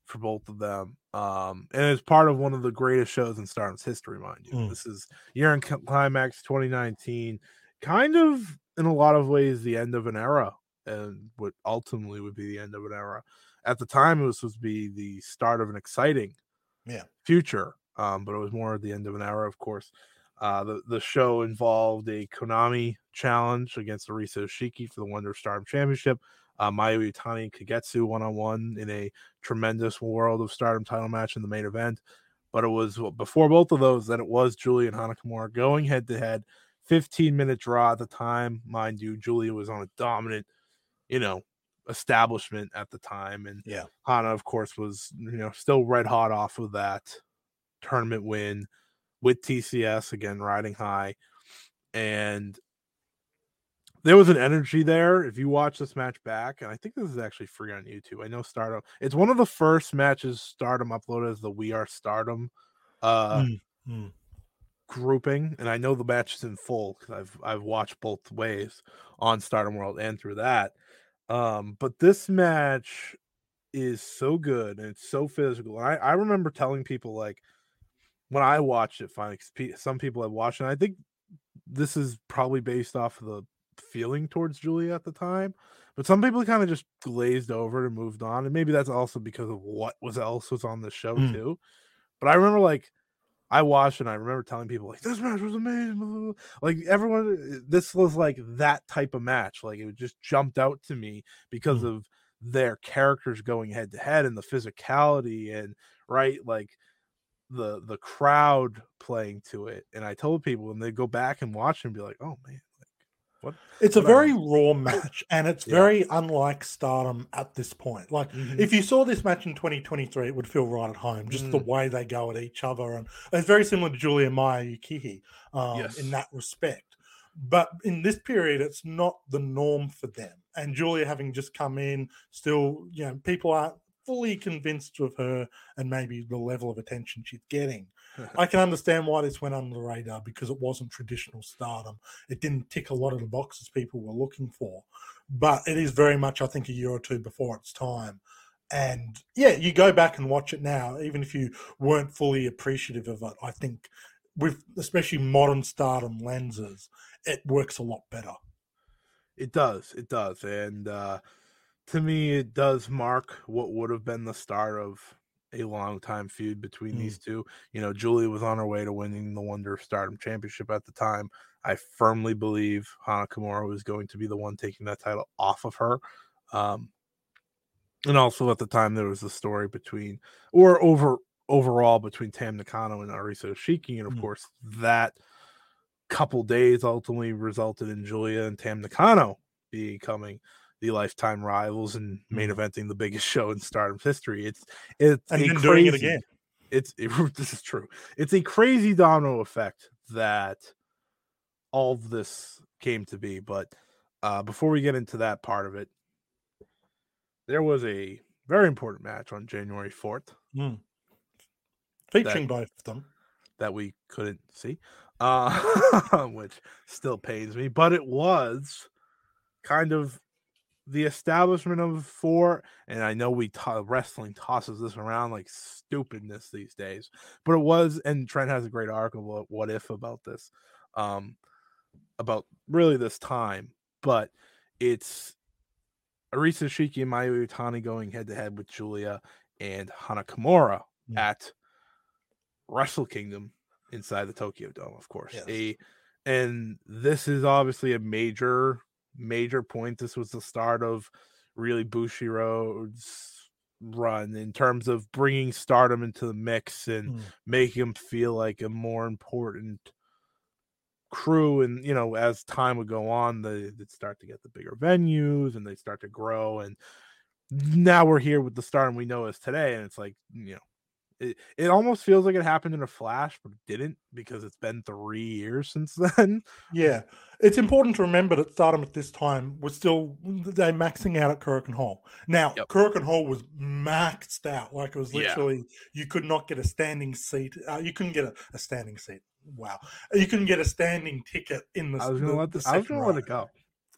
for both of them. Um, and it's part of one of the greatest shows in Stardom's history, mind you. Mm. This is Year-End Climax 2019, kind of in a lot of ways the end of an era, and what ultimately would be the end of an era. At the time, it was supposed to be the start of an exciting Yeah. future, um, but it was more at the end of an era, of course. Uh, the, the show involved a Konami challenge against Arisa Hoshiki for the Wonder of Stardom Championship. Uh, Mayu Iwatani and Kagetsu one on one in a tremendous World of Stardom title match in the main event. But it was before both of those that it was Giulia and Hana Kimura going head to head. 15 minute draw at the time, mind you. Giulia was on a dominant, you know, establishment at the time. And Yeah. Hana, of course, was, you know, still red hot off of that tournament win with TCS again riding high. And there was an energy there. If you watch this match back, and I think this is actually free on YouTube. I know Stardom. It's one of the first matches Stardom uploaded as the We Are Stardom uh Mm, mm. grouping, and I know the match is in full because I've I've watched both ways on Stardom World and through that. Um, but this match is so good and it's so physical. And I, I remember telling people like when I watched it, finally, some people have watched it. And I think this is probably based off of the feeling towards Giulia at the time, but some people kind of just glazed over and moved on, and maybe that's also because of what was else was on the show Mm. too. But I remember like I watched and I remember telling people like this match was amazing. blah, blah, blah." Like everyone, this was like that type of match. Like it just jumped out to me because Mm. of their characters going head to head and the physicality and right like the the crowd playing to it. And I told people and they go back and watch and be like, oh man, like what? It's a What I- very raw match, and it's Yeah. very unlike Stardom at this point. Like, Mhm. if you saw this match in 2023, it would feel right at home. Just the Mm. way they go at each other, and it's very similar to Giulia Maya Yukihi um, Yes. in that respect. But in this period, it's not the norm for them. And Giulia having just come in, still, you know, people aren't fully convinced of her and maybe the level of attention she's getting. I can understand why this went under the radar because it wasn't traditional stardom. It didn't tick a lot of the boxes people were looking for. But it is very much, I think, a year or two before its time. And yeah, you go back and watch it now, even if you weren't fully appreciative of it, I think with especially modern stardom lenses, it works a lot better. It does. It does. And uh to me it does mark what would have been the start of a long time feud between Mm. these two. You know, Giulia was on her way to winning the Wonder of Stardom Championship at the time. I firmly believe Hana Kimura was going to be the one taking that title off of her. Um and also at the time there was a story between or over overall between Tam Nakano and Arisa Hoshiki, and of Mm. course that couple days ultimately resulted in Giulia and Tam Nakano becoming the lifetime rivals and main Mm. eventing the biggest show in Stardom's history. It's it's And a doing it crazy- again. It's it, this is true. It's a crazy domino effect that all of this came to be. But uh, before we get into that part of it, there was a very important match on January fourth Mm. Featuring both of them. that we couldn't see, uh, which still pains me. But it was kind of the establishment of four. And I know we to- wrestling tosses this around like stupidness these days, but it was. And Trent has a great article about what if about this, um, about really this time. But it's Arisa Hoshiki and Mayu Iwatani going head to head with Giulia and Hana Kimura Mm. at Wrestle Kingdom inside the Tokyo Dome, of course. Yes. A and this is obviously a major, major point. This was the start of really Bushiroad's run in terms of bringing Stardom into the mix and Mm. making him feel like a more important crew. And you know, as time would go on, they would start to get the bigger venues and they start to grow. And now we're here with the Stardom we know as today, and it's like you know it, it almost feels like it happened in a flash, but it didn't because it's been three years since then. Yeah, it's important to remember that Stardom at this time was still they maxing out at Korakuen Hall. Now, Yep. Korakuen Hall was maxed out, like it was Yeah. literally you could not get a standing seat. Uh, you couldn't get a, a standing seat. Wow, you couldn't get a standing ticket in the. I was gonna the- let the this, I was gonna let it go.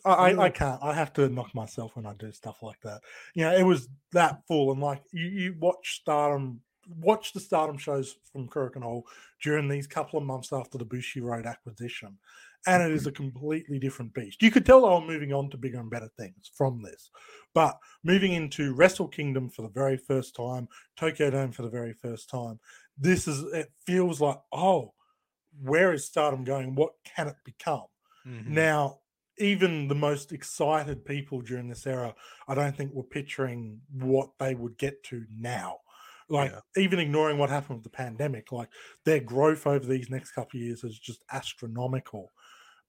I, I, I can't. I have to knock myself when I do stuff like that. You know, it was that full, and like you, you watch Stardom, watch the Stardom shows from Hall during these couple of months after the Bushiroad acquisition, and it is a completely different beast. You could tell they were moving on to bigger and better things from this, but moving into Wrestle Kingdom for the very first time, Tokyo Dome for the very first time, this is. It feels like oh, where is Stardom going? What can it become? Mm-hmm. Now, even the most excited people during this era, I don't think were picturing what they would get to now. Like, Yeah. even ignoring what happened with the pandemic, like their growth over these next couple of years is just astronomical.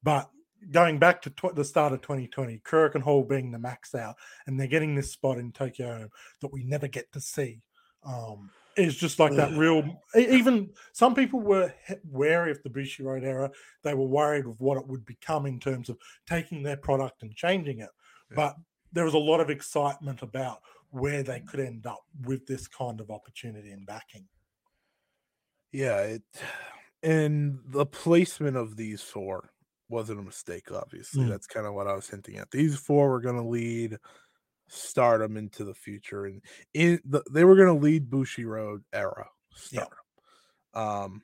But going back to tw- the start of 2020, Korakuen Hall being the max out, and they're getting this spot in Tokyo that we never get to see. Um, is just like that real. Even some people were wary of the Bushiroad era. They were worried of what it would become in terms of taking their product and changing it. Yeah. But there was a lot of excitement about where they could end up with this kind of opportunity and backing. Yeah, it and the placement of these four wasn't a mistake, obviously. Mm. That's kind of what I was hinting at. These four were gonna lead stardom into the future and in the, they were gonna lead Bushiroad era Yeah. stardom. Um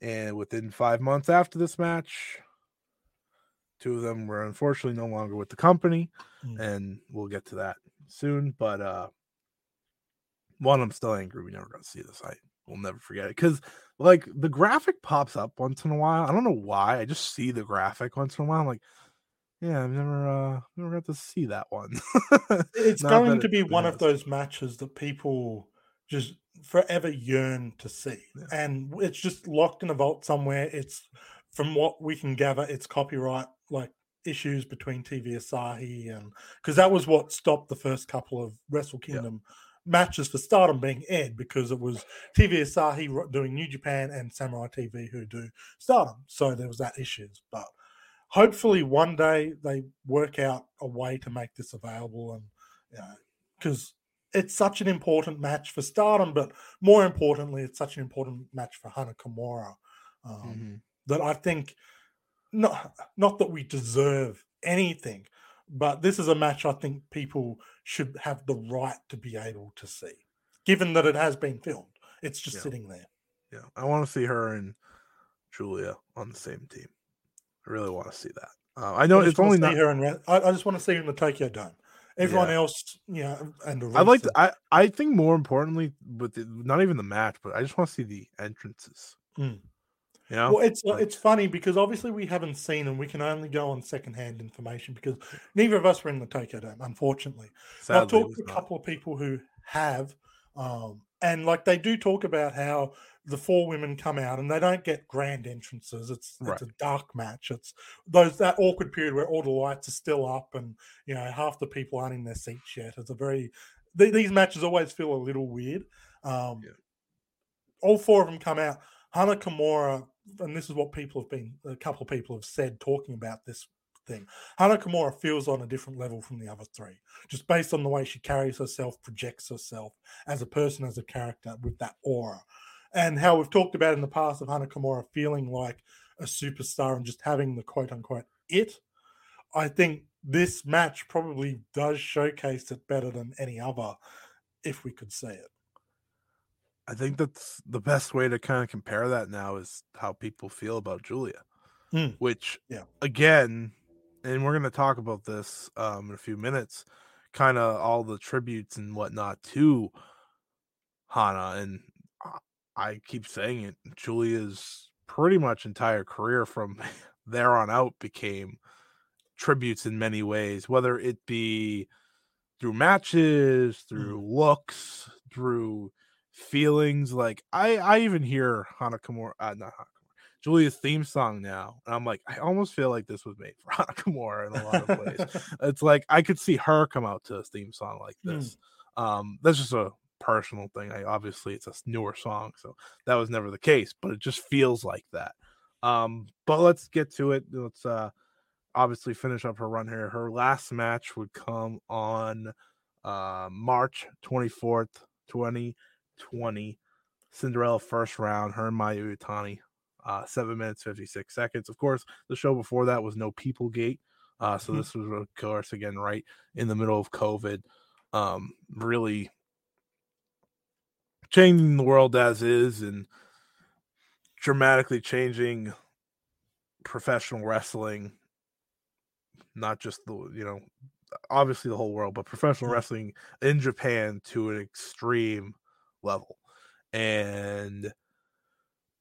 and within five months after this match, two of them were unfortunately no longer with the company, Mm. and we'll get to that soon. But uh one, I'm still angry we never got to see this. I will never forget it because like the graphic pops up once in a while. I don't know why. I just see the graphic once in a while. I'm like, yeah, I've never uh never got to see that one. It's Not going to it be one of those matches that people just forever yearn to see. Yeah. And it's just locked in a vault somewhere. It's from what we can gather, it's copyright like issues between TV Asahi and because that was what stopped the first couple of Wrestle Yeah. Kingdom matches for Stardom being aired because it was TV Asahi doing New Japan and Samurai TV who do Stardom. So there was that issues. But hopefully one day they work out a way to make this available and you know, because it's such an important match for Stardom, but more importantly, it's such an important match for Hana Kimura. Um, Mhm. That I think, not not that we deserve anything, but this is a match I think people should have the right to be able to see, given that it has been filmed. It's just Yeah. sitting there. Yeah, I want to see her and Giulia on the same team. I really want to see that. Uh, I know I it's only not. her. Re- I, I just want to see her in the Tokyo Dome. Everyone Yeah. else, you know, and I'd like to. I I think more importantly, with not even the match, but I just want to see the entrances. Mm. Know, Well, it's it's funny because obviously we haven't seen and we can only go on secondhand information because neither of us were in the Tokyo Dome, unfortunately. I've talked to a couple of people who have, um, and like they do talk about how the four women come out and they don't get grand entrances. It's Right. it's a dark match. It's those that awkward period where all the lights are still up and you know half the people aren't in their seats yet. It's a very th- these matches always feel a little weird. Um, Yeah. All four of them come out. Hana Kimura, and this is what people have been a couple of people have said talking about this thing. Hana Kimura feels on a different level from the other three just based on the way she carries herself, projects herself as a person, as a character with that aura. And how we've talked about in the past of Hana Kimura feeling like a superstar and just having the quote unquote it. I think this match probably does showcase it better than any other if we could say it. I think that's the best way to kind of compare that now is how people feel about Giulia, Mm. which Yeah. again, and we're going to talk about this um, in a few minutes, kind of all the tributes and whatnot to Hana. And I- I keep saying it, Giulia's pretty much entire career from there on out became tributes in many ways, whether it be through matches, through looks, through feelings. Like I, I even hear Hana Kimura, uh, not Hana Giulia's theme song now, and I'm like, I almost feel like this was made for Hana Kimura in a lot of ways. it's like I could see her come out to a theme song like Mm. this. Um, that's just a personal thing. I obviously it's a newer song, so that was never the case, but it just feels like that. Um, but let's get to it. Let's uh obviously finish up her run here. Her last match would come on uh March 24th, 2020. Cinderella first round, her and Mayu Iwatani. Uh, seven minutes, 56 seconds. Of course, the show before that was No People Gate. Uh, so Mhm. this was, of course, again right in the middle of COVID, um, really changing the world as is and dramatically changing professional wrestling. Not just the you know, obviously the whole world, but professional Mhm. wrestling in Japan to an extreme level, and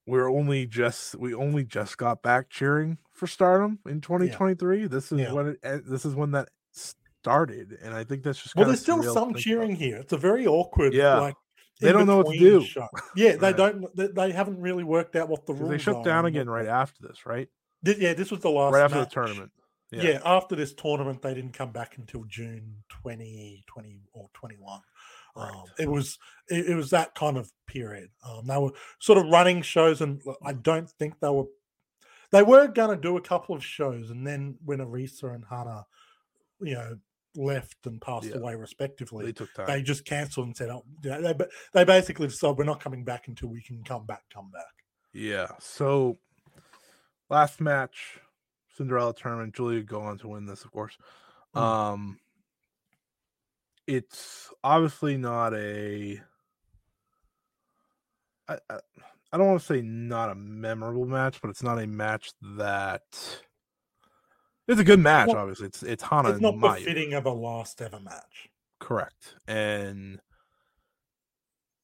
we're only just we only just got back cheering for Stardom in 2023. This is Yeah. when it eh, this is when that started, and I think that's just Well, there's still some think about. cheering here. It's a very awkward, Yeah. like They don't know what to do. show. Yeah, they don't. They, they haven't really worked out what the rules. They shut down again right after this, right? Yeah, this was the last Right after match. the tournament. Yeah. Yeah. after this tournament, they didn't come back until June 2020 or 21. Right. Um, it was it, it was that kind of period. Um, they were sort of running shows, and I don't think they were they were going to do a couple of shows, and then when Arisa and Hana, you know, left and passed Yeah. away respectively, They took time. they just cancelled and said, "Oh, you know, they they basically decided we're not coming back until we can come back, come back." Yeah. So last match, Cinderella tournament. Giulia go on to win this, of course. Mm. Um it's obviously not a I, I, I don't want to say not a memorable match, but it's not a match that it's a good match, Well, obviously. It's it's Hana It's not Mayu. befitting of a last ever match. Correct. And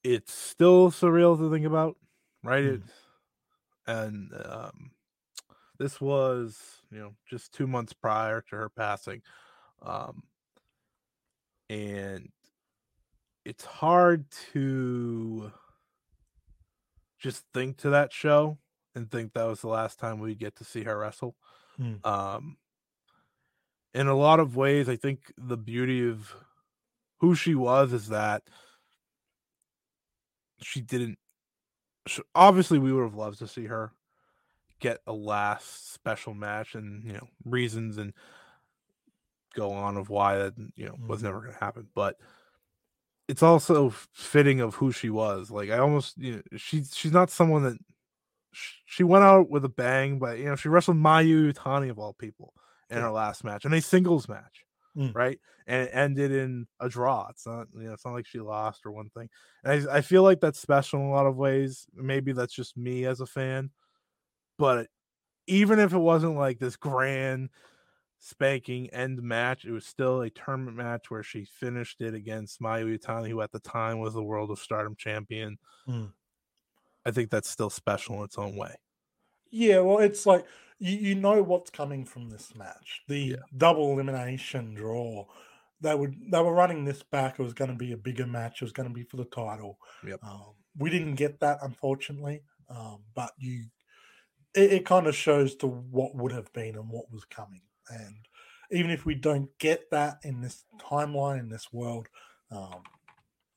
it's still surreal to think about, right? Mm. It, and um, this was, you know, just two months prior to her passing. Um, and it's hard to just think to that show and think that was the last time we get to see her wrestle. Mm. Um, in a lot of ways, I think the beauty of who she was is that she didn't. sh obviously, we would have loved to see her get a last special match, and you know reasons and go on of why that you know was Mhm. never going to happen. But it's also fitting of who she was. Like I almost, you know, she's she's not someone that she went out with a bang, but you know she wrestled Mayu Iwatani of all people in Yeah. her last match, in a singles match, Mm. right? And it ended in a draw. It's not, you know, it's not like she lost or one thing. And I, I feel like that's special in a lot of ways. Maybe that's just me as a fan, but even if it wasn't like this grand spanking end match, it was still a tournament match where she finished it against Mayu Iwatani, who at the time was the World of Stardom champion. Mm. I think that's still special in its own way. Yeah, well, it's like you, you know what's coming from this match. The Yeah. double elimination draw. They would they were running this back. It was going to be a bigger match. It was going to be for the title. Yep. Um, we didn't get that, unfortunately. Um, but you, it, it kind of shows to what would have been and what was coming. And even if we don't get that in this timeline in this world, um,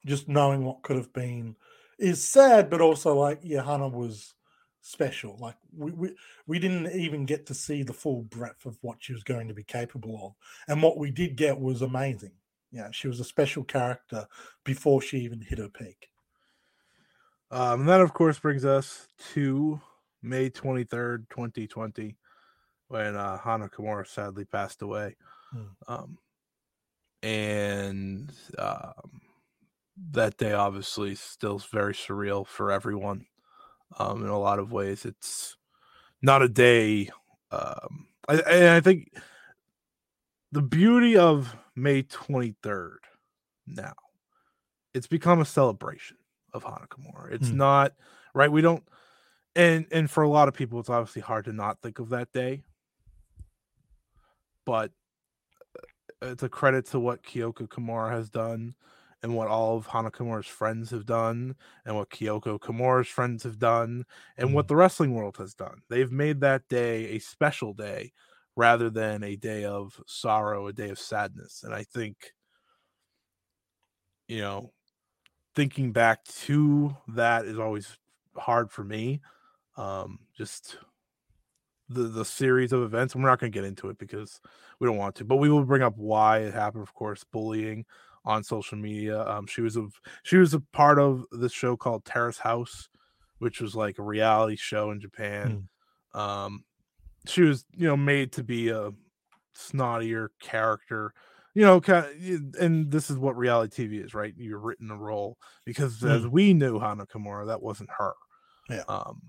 just knowing what could have been is sad, but also like yeah, was special. Like we, we we didn't even get to see the full breadth of what she was going to be capable of, and what we did get was amazing. Yeah, she was a special character before she even hit her peak. Um, and that, of course, brings us to May 23rd, 2020, when uh, Hana Kimura sadly passed away. Hmm. Um, and um, that day, obviously, still very surreal for everyone. Um, in a lot of ways, it's not a day. Um, I, I think the beauty of May 23rd now, it's become a celebration of Kimura. It's Hmm. not right. We don't, and and for a lot of people, it's obviously hard to not think of that day. But uh, it's a credit to what Kyoko Kimura has done, and what all of Hana Kimura's friends have done, and what Kyoko Kimura's friends have done, and what the wrestling world has done. They've made that day a special day rather than a day of sorrow, a day of sadness. And I think, you know, thinking back to that is always hard for me. Um, just the the series of events. and We're not going to get into it because we don't want to, but we will bring up why it happened. Of course, bullying on social media. Um, she was a she was a part of this show called Terrace House, which was like a reality show in Japan. Um, she was you know made to be a snottier character. You know, kind of, and this is what reality TV is, right? You're written a role because as Mm. we knew Hana Kimura, that wasn't her. Yeah. Um,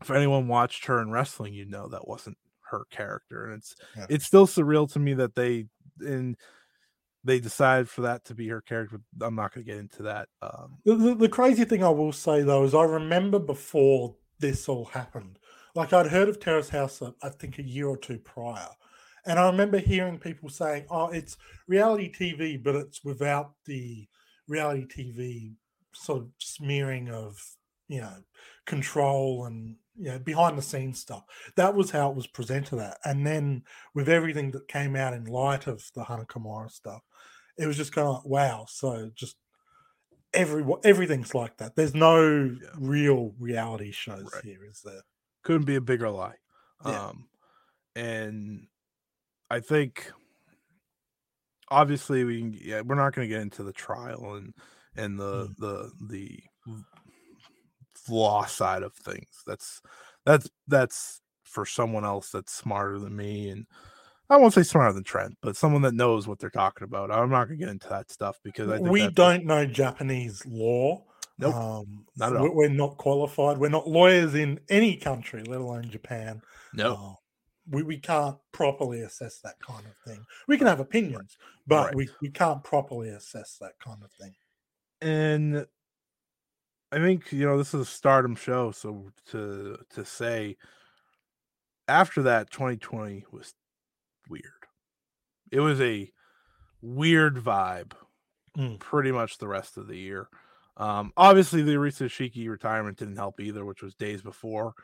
if anyone watched her in wrestling, you know that wasn't her character, and it's Yeah. it's still surreal to me that they and they decided for that to be her character. I'm not going to get into that. Um, The, the, the crazy thing I will say though is I remember before this all happened, like I'd heard of Terrace House, uh, I think a year or two prior, and I remember hearing people saying, "Oh, it's reality TV, but it's without the reality TV sort of smearing of you know control and know behind the scenes stuff." That was how it was presented at, and then with everything that came out in light of the Kimura stuff, it was just kind of like, wow. So just every everything's like that. There's no Yeah. real reality shows Right. here, is there? couldn't be a bigger lie. Yeah. Um, and I think obviously we can, yeah, we're not going to get into the trial and and the Mm. the the law side of things. That's that's that's for someone else that's smarter than me and I won't say smarter than Trent, but someone that knows what they're talking about. I'm not going to get into that stuff because I think We don't know Japanese law. Nope, um, not at all. We're not qualified. We're not lawyers in any country, let alone Japan. no. Uh, we, we can't properly assess that kind of thing. We can have opinions, but Right. we, we can't properly assess that kind of thing. and I think you know this is a stardom show, so to to say after that 2020 was weird. It was a weird vibe Mm. pretty much the rest of the year. Um, obviously the Arisa Hoshiki retirement didn't help either, which was days before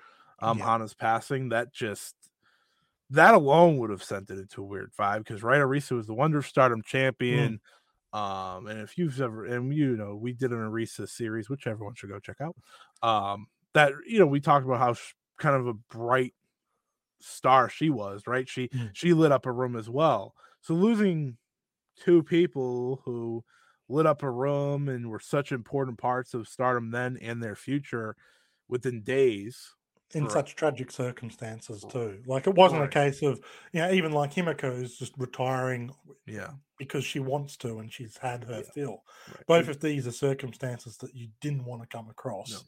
um Yeah. Hana's passing. That just that alone would have sent it into a weird vibe because right Arisa was the Wonder of Stardom champion. Um, and if you've ever and you know, we did an Arisa series, which everyone should go check out. Um, that you know, we talked about how sh- kind of a bright star she was, right? She Mm. she lit up a room as well. So losing two people who lit up a room and were such important parts of stardom then and their future within days. In Right. such tragic circumstances too. Like it wasn't Right. a case of you know even like Himeka is just retiring Yeah. because she wants to and she's had her Yeah. fill. Right. Both of these are circumstances that you didn't want to come across. No.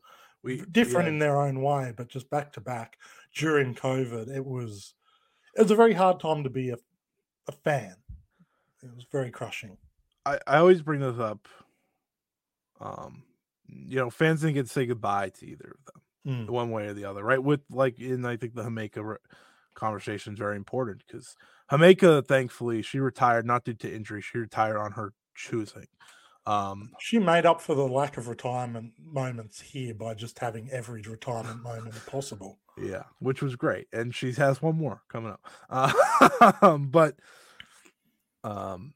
we Different yeah, in their own way, but just back to back during COVID, it was it was a very hard time to be a, a fan. It was very crushing. I, I always bring this up. Um, you know, fans didn't get to say goodbye to either of them, Mm. one way or the other, right? With like, and I think the Himeka re- conversation is very important because Himeka, thankfully, she retired not due to injury; she retired on her choosing. Um, She made up for the lack of retirement moments here by just having every retirement moment possible. yeah, which was great, and she has one more coming up. Uh, but, um,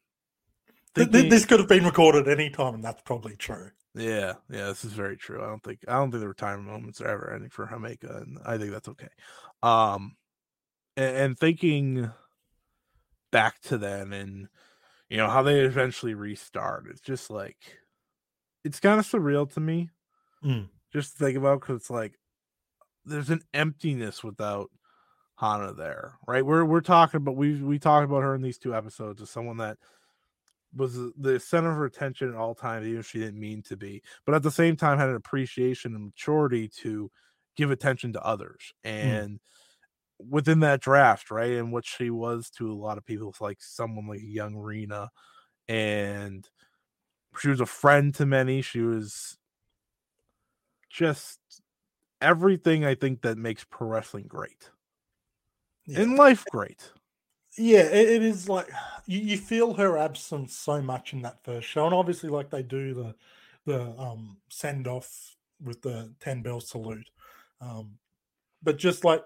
Th- th- thinking- This could have been recorded any time, and that's probably true. Yeah, yeah, this is very true. I don't think I don't think the retirement moments are ever ending for Himeka, and I think that's okay. Um, and, and thinking back to then, and you know how they eventually restart. It's just like it's kind of surreal to me, Mm. just to think about because it's like there's an emptiness without Hana there, right? We're we're talking, but we we talked about her in these two episodes as someone that was the center of her attention at all times, even if she didn't mean to be, but at the same time had an appreciation and maturity to give attention to others. Mm. And within that draft, right, and what she was to a lot of people, it's like someone like young Rina, and she was a friend to many. She was just everything I think that makes pro wrestling great Yeah. and life great. Yeah, it, it is like you, you feel her absence so much in that first show, and obviously, like they do the the um send off with the ten bell salute, um, but just like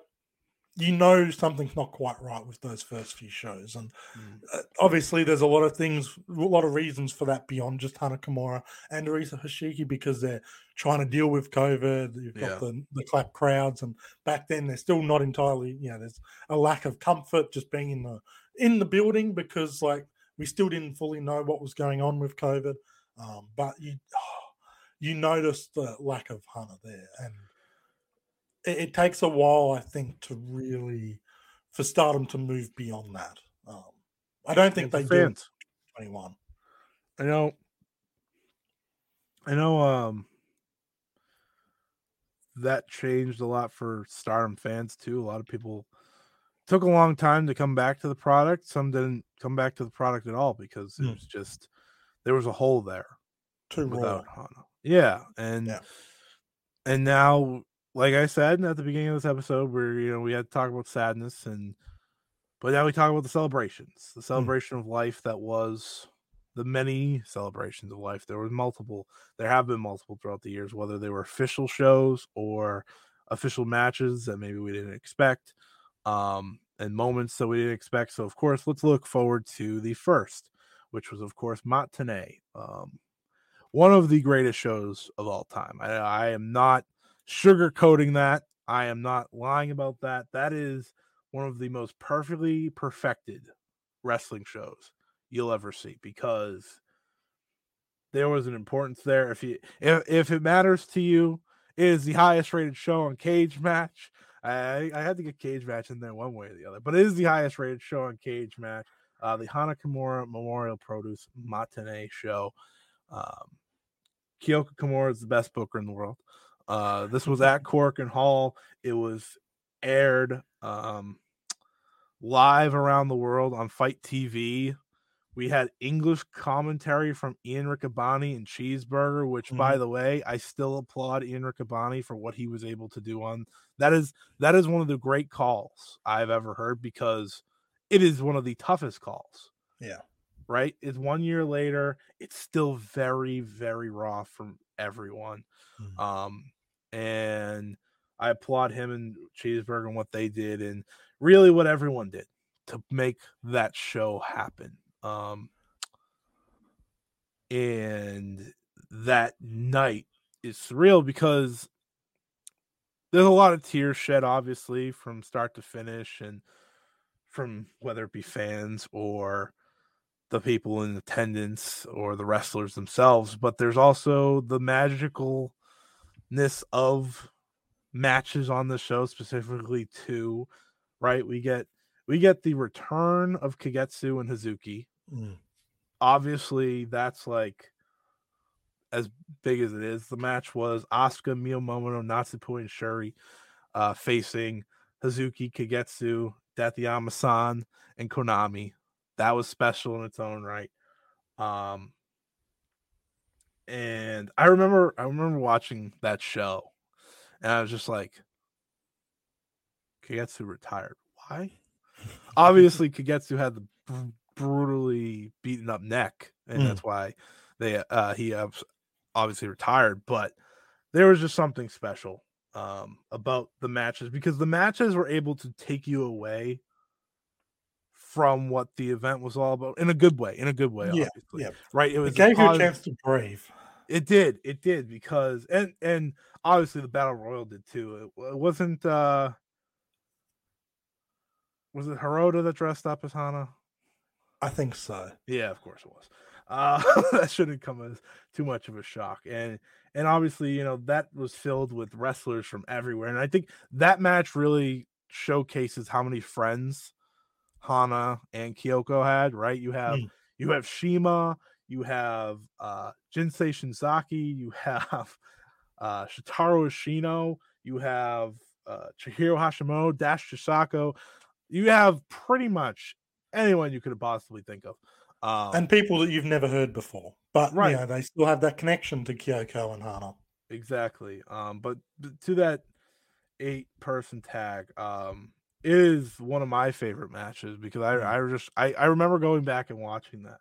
you know something's not quite right with those first few shows, and Mm. uh, obviously there's a lot of things, a lot of reasons for that beyond just Hana Kimura and Arisa Hoshiki because they're trying to deal with COVID. You've got Yeah. the the clap crowds, and back then they're still not entirely, you know, there's a lack of comfort just being in the in the building because like we still didn't fully know what was going on with COVID. Um, but you you notice the lack of Hana there, and it, it takes a while, I think, to really for Stardom to move beyond that. Um, I don't think they It's do. 21. I know. I know. Um, that changed a lot for Stardom fans too. A lot of people took a long time to come back to the product. Some didn't come back to the product at all because it Hmm. was just there was a hole there Too without raw. Hana. Yeah, and Yeah. and now, like I said at the beginning of this episode, where you know we had to talk about sadness and, but now we talk about the celebrations, the celebration of life that was the many celebrations of life. There was multiple. There have been multiple throughout the years, whether they were official shows or official matches that maybe we didn't expect, um, and moments that we didn't expect. So of course, let's look forward to the first, which was of course Matinee. Um, one of the greatest shows of all time. I, I am not sugarcoating that. I am not lying about that. That is one of the most perfectly perfected wrestling shows you'll ever see because there was an importance there. If you if, if it matters to you, it is the highest rated show on Cage Match. I I had to get Cage Match in there one way or the other, but it is the highest rated show on Cage Match. Uh, the Hana Kimura Memorial Produce Matinee show. Um, Kyoko Kimura is the best booker in the world. Uh, this was at Korakuen Hall. It was aired um, live around the world on FITE TV. We had English commentary from Ian Riccaboni and Cheeseburger, which, by the way, I still applaud Ian Riccaboni for what he was able to do on that. Is that is one of the great calls I've ever heard because it is one of the toughest calls Yeah. right? It's one year later. It's still very, very raw from everyone. Mm. Um, and I applaud him and Cheeseburger and what they did, and really what everyone did to make that show happen. Um, and that night is surreal because there's a lot of tears shed, obviously, from start to finish, and from whether it be fans or the people in attendance or the wrestlers themselves, but there's also the magicalness of matches on the show, specifically two, right? We get we get the return of Kagetsu and Hazuki. Mm. Obviously, that's like as big as it is. The match was Asuka, Miyamoto, Natsupoi, and Syuri uh, facing Hazuki, Kagetsu, Datyama-san, and Konami that was special in its own right. Um, and I remember, I remember watching that show, and I was just like, Kagetsu retired. Why? Obviously, Kagetsu had the br- brutally beaten up neck, and Mm. that's why they uh, he obviously retired. But there was just something special um, about the matches because the matches were able to take you away from what the event was all about in a good way in a good way Yeah, obviously yeah. right it was It gave you a chance to breathe. It did it did because and and obviously the battle royal did too it, it wasn't uh was it Hirota that dressed up as Hana? I think so. Yeah, of course it was. Uh, that shouldn't come as too much of a shock. And and obviously, you know, that was filled with wrestlers from everywhere. And I think that match really showcases how many friends Hana and Kyoko had, right? You have Mm. you have Shima, you have uh Jinsei Shinzaki, you have uh Shitaro Ishino, you have uh Chihiro Hashimoto, Dash Chisako. You have pretty much anyone you could have possibly think of. Um, and people that you've never heard before. But Right. you know, they still have that connection to Kyoko and Hana. exactly. Um, but to that eight person tag, um, it is one of my favorite matches because I, Mm. I just I, I remember going back and watching that.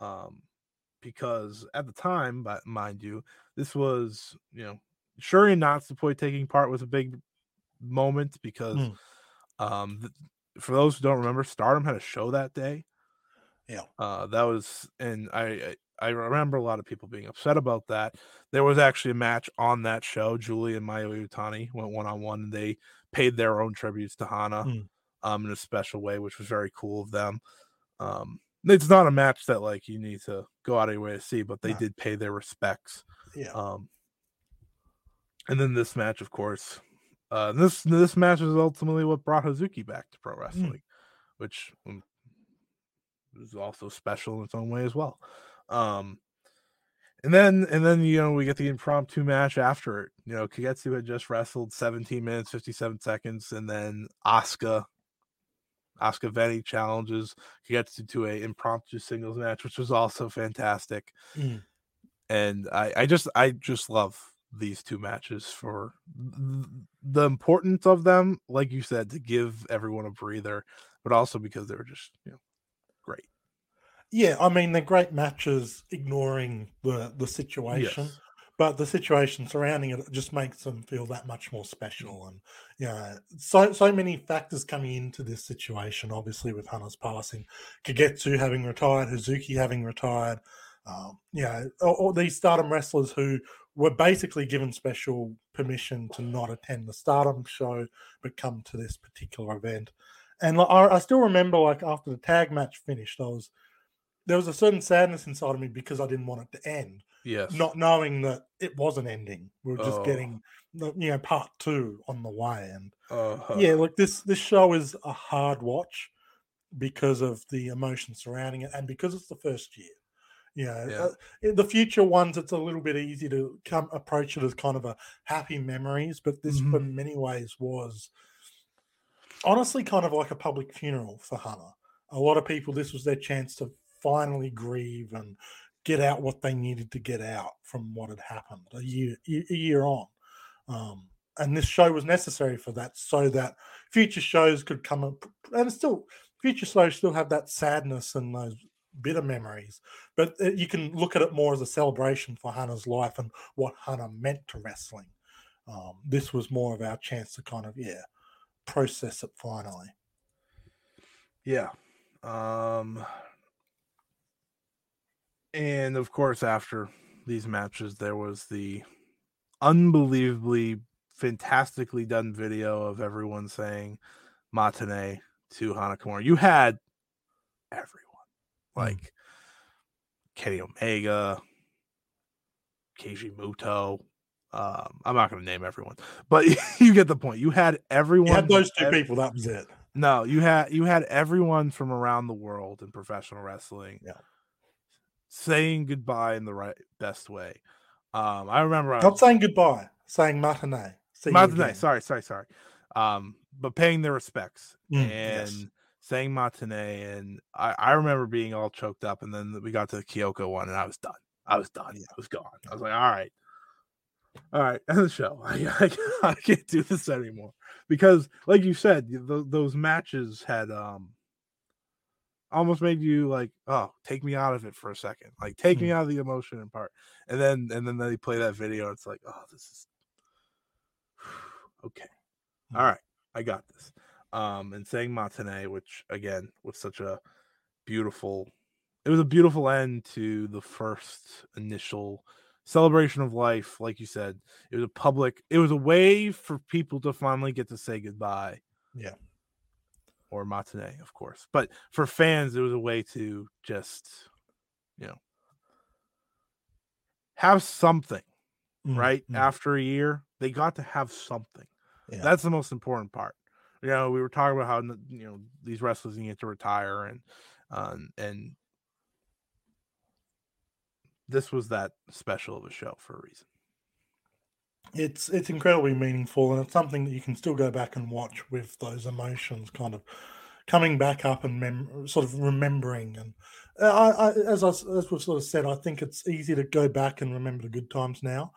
Um, because at the time, but mind you, this was you know Syuri and Natsupoi taking part was a big moment because Mm. um th- for those who don't remember, Stardom had a show that day. Yeah. Uh, that was, and I, I I remember a lot of people being upset about that. There was actually a match on that show. Julie and Mayu Iwatani went one on one, and they paid their own tributes to Hana, Mm. um, in a special way, which was very cool of them. Um, it's not a match that like you need to go out of your way to see, but they No. did pay their respects. Yeah. Um, and then this match, of course, uh, this this match is ultimately what brought Hazuki back to pro wrestling, which um, is also special in its own way as well. Um, and then and then you know we get the impromptu match after it. You know, Kagetsu had just wrestled 17 minutes 57 seconds, and then Asuka Asuka Veny challenges Kagetsu to a impromptu singles match, which was also fantastic. Mm. And I, I just I just love these two matches for the importance of them, like you said, to give everyone a breather, but also because they were just you know great. Yeah, I mean they're great matches, ignoring the the situation, Yes. But the situation surrounding it just makes them feel that much more special. And you know, so so many factors coming into this situation. Obviously, with Hana's passing, Kagetsu having retired, Hazuki having retired, um, you know, all, all these Stardom wrestlers who were basically given special permission to not attend the Stardom show, but come to this particular event. And like, I, I still remember, like after the tag match finished, I was there was a certain sadness inside of me because I didn't want it to end, Yes. not knowing that it wasn't ending. We were just Oh. getting, you know, part two on the way. And Uh, yeah, look, this this show is a hard watch because of the emotion surrounding it, and because it's the first year. You know, Yeah. uh, in the future ones, it's a little bit easy to come approach it as kind of a happy memories, but this, Mhm. for many ways, was honestly kind of like a public funeral for Hana. A lot of people, this was their chance to finally grieve and get out what they needed to get out from what had happened a year a year on. Um, and this show was necessary for that, so that future shows could come up, and still future shows still have that sadness and those bitter memories. But uh, you can look at it more as a celebration for Hana's life and what Hana meant to wrestling. Um, this was more of our chance to kind of yeah process it finally. Yeah. Um and of course after these matches there was the unbelievably fantastically done video of everyone saying Matane to Hana Kimura. You had everyone. Like Kenny Omega, Keiji Muto. Um, I'm not going to name everyone, but you get the point. You had everyone. You had those two ev- people. That was it. no, you had you had everyone from around the world in professional wrestling. Yeah. Saying goodbye in the right best way. Um, I remember I Not was, saying goodbye, saying matinee. See matinee, sorry, sorry, sorry. Um, but paying their respects Mm, and yes. saying matinee, and I, I remember being all choked up, and then we got to the Kyoko one, and I was done. I was done. Yeah. I was gone. I was like, all right, all right, end the show. I, I, I can't do this anymore because, like you said, th- those matches had um almost made you like, oh, take me out of it for a second, like take me out of the emotion and part, and then and then they play that video. It's like, oh, this is okay. All right, I got this. Um, and saying matinee, which again was such a beautiful, it was a beautiful end to the first initial celebration of life. Like you said, it was a public, it was a way for people to finally get to say goodbye. Yeah. Or matinee, of course. But for fans, it was a way to just, you know, have something, Mm, right? mm, After a year, they got to have something. yeah. That's the most important part. You know, we were talking about how you know these wrestlers need to retire, and um, and this was that special of a show for a reason. It's it's incredibly meaningful and it's something that you can still go back and watch with those emotions kind of coming back up and mem- sort of remembering and uh, I, I, as I, as we've sort of said, I think it's easy to go back and remember the good times now,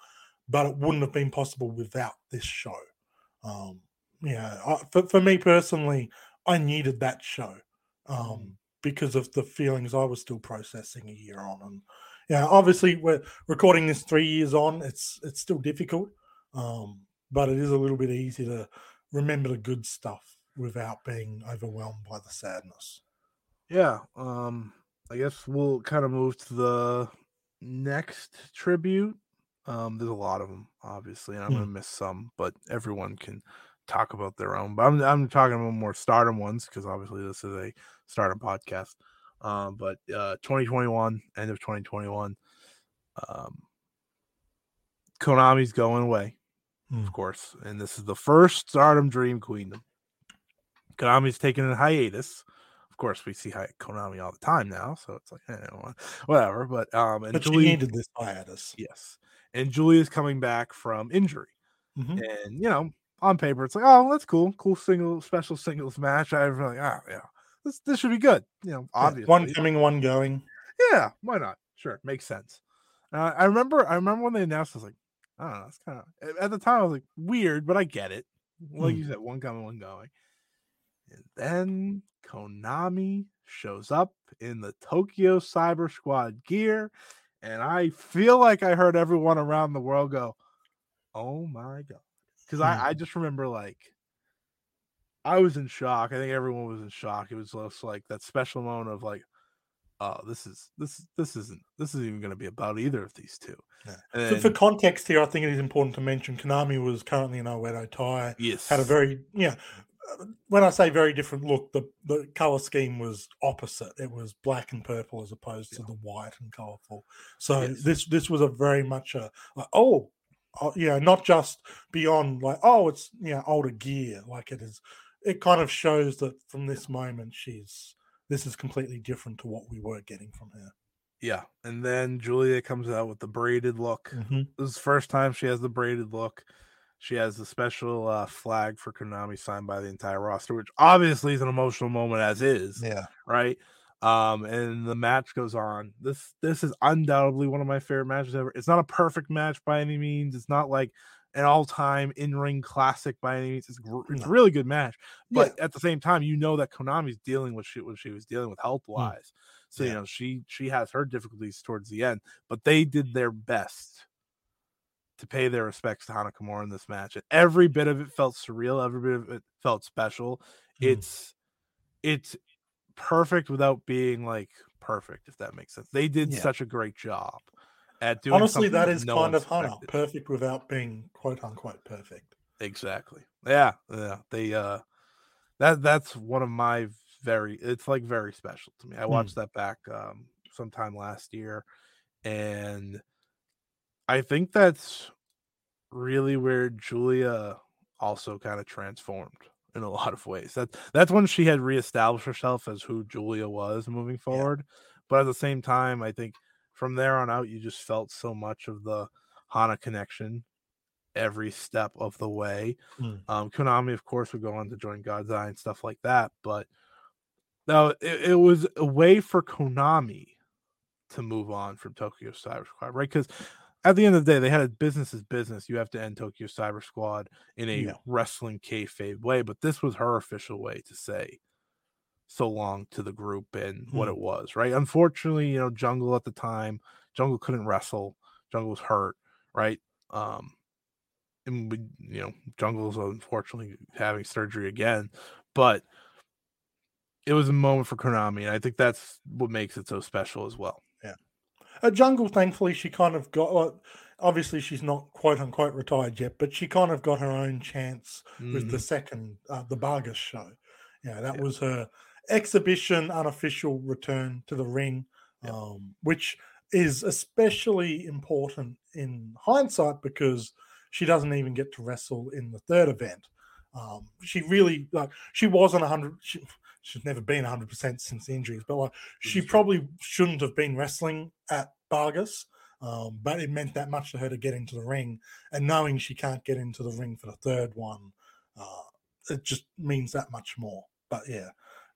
but it wouldn't have been possible without this show. Um, yeah, I, for for me personally, I needed that show um, because of the feelings I was still processing a year on, and yeah, obviously we're recording this three years on. It's it's still difficult, um, but it is a little bit easy to remember the good stuff without being overwhelmed by the sadness. Yeah, um, I guess we'll kind of move to the next tribute. Um, there's a lot of them, obviously, and I'm Hmm. gonna miss some, but everyone can talk about their own. But I'm I'm talking about more stardom ones because obviously this is a stardom podcast. Um, but uh, 2021, end of 2021, um, Konami's going away. Hmm. of course, and this is the first Stardom Dream Queendom. Konami's taking a hiatus. Of course, we see Konami all the time now, so it's like eh, whatever. But um, and But Julie, needed this hiatus. yes, and Julie is coming back from injury, Mhm. and you know, on paper, it's like, oh, that's cool, cool single special singles match. I was like, ah, yeah, this this should be good. You know, Yeah, obviously, One coming, one going. yeah, why not? Sure, makes sense. Uh, I remember, I remember when they announced, I was like, I don't know, it's kind of at the time I was like weird, but I get it. Like Hmm. you said, one coming, one going. And then Konami shows up in the Tokyo Cyber Squad gear, and I feel like I heard everyone around the world go, "Oh my god!" Because Hmm. I, I just remember like I was in shock. I think everyone was in shock. It was just like that special moment of like, oh, this is this this isn't this isn't even going to be about either of these two. Yeah. And So for context here, I think it is important to mention Konami was currently in Oedo Tai. yes, Had a very, yeah. When I say very different look, the, the color scheme was opposite. It was black and purple as opposed to the white and colorful. So Yes. this this was a very much a, a oh, oh, yeah, not just beyond like oh, it's yeah older gear. Like it is, it kind of shows that from this moment she's this is completely different to what we were getting from her. yeah. And then Giulia comes out with the braided look. Mm-hmm. This is the first time she has the braided look. She has the special uh, flag for Konami signed by the entire roster, which obviously is an emotional moment as is, Yeah. right? Um, and the match goes on. This this is undoubtedly one of my favorite matches ever. It's not a perfect match by any means. It's not like an all-time in-ring classic by any means. It's, gr- it's a really good match, But but at the same time, you know that Konami's dealing with shit what she was dealing with health wise. So you Hmm. Know she she has her difficulties towards the end, but they did their best to pay their respects to Hana Kimura in this match. And every bit of it felt surreal. Every bit of it felt special. Mm. It's it's perfect without being like perfect, if that makes sense. They did Yeah. such a great job at doing. honestly, that is no kind of Hana, perfect without being quote unquote perfect. Exactly. Yeah, yeah. They uh that that's one of my very it's like very special to me. I Hmm. watched that back um sometime last year and I think that's really where Giulia also kind of transformed in a lot of ways. That that's when she had reestablished herself as who Giulia was moving forward. But at the same time, I think from there on out, you just felt so much of the Hana connection every step of the way. Mm. Um, Konami, of course, would go on to join God's Eye and stuff like that. But no, it, it was a way for Konami to move on from Tokyo Cyber Squad, right? Because at the end of the day, they had a business is business. You have to end Tokyo Cyber Squad in a Yeah. wrestling kayfabe way, but this was her official way to say so long to the group and what Hmm. it was, right? Unfortunately, you know, Jungle at the time, Jungle couldn't wrestle. Jungle was hurt, right? Um, and we, you know, Jungle's unfortunately having surgery again, but it was a moment for Konami, and I think that's what makes it so special as well. Yeah a jungle, thankfully, she kind of got. Well, obviously, she's not quote unquote retired yet, but she kind of got her own chance with the Mhm. second, uh, the Vargas show. Yeah, that Yeah. was her exhibition, unofficial return to the ring, Yeah. um, which is especially important in hindsight because she doesn't even get to wrestle in the third event. Um, she really like she wasn't hundred. She, she's never been hundred percent since the injuries, but like she probably shouldn't have been wrestling at Vargas. Um, but it meant that much to her to get into the ring, and knowing she can't get into the ring for the third one, uh, it just means that much more. But yeah,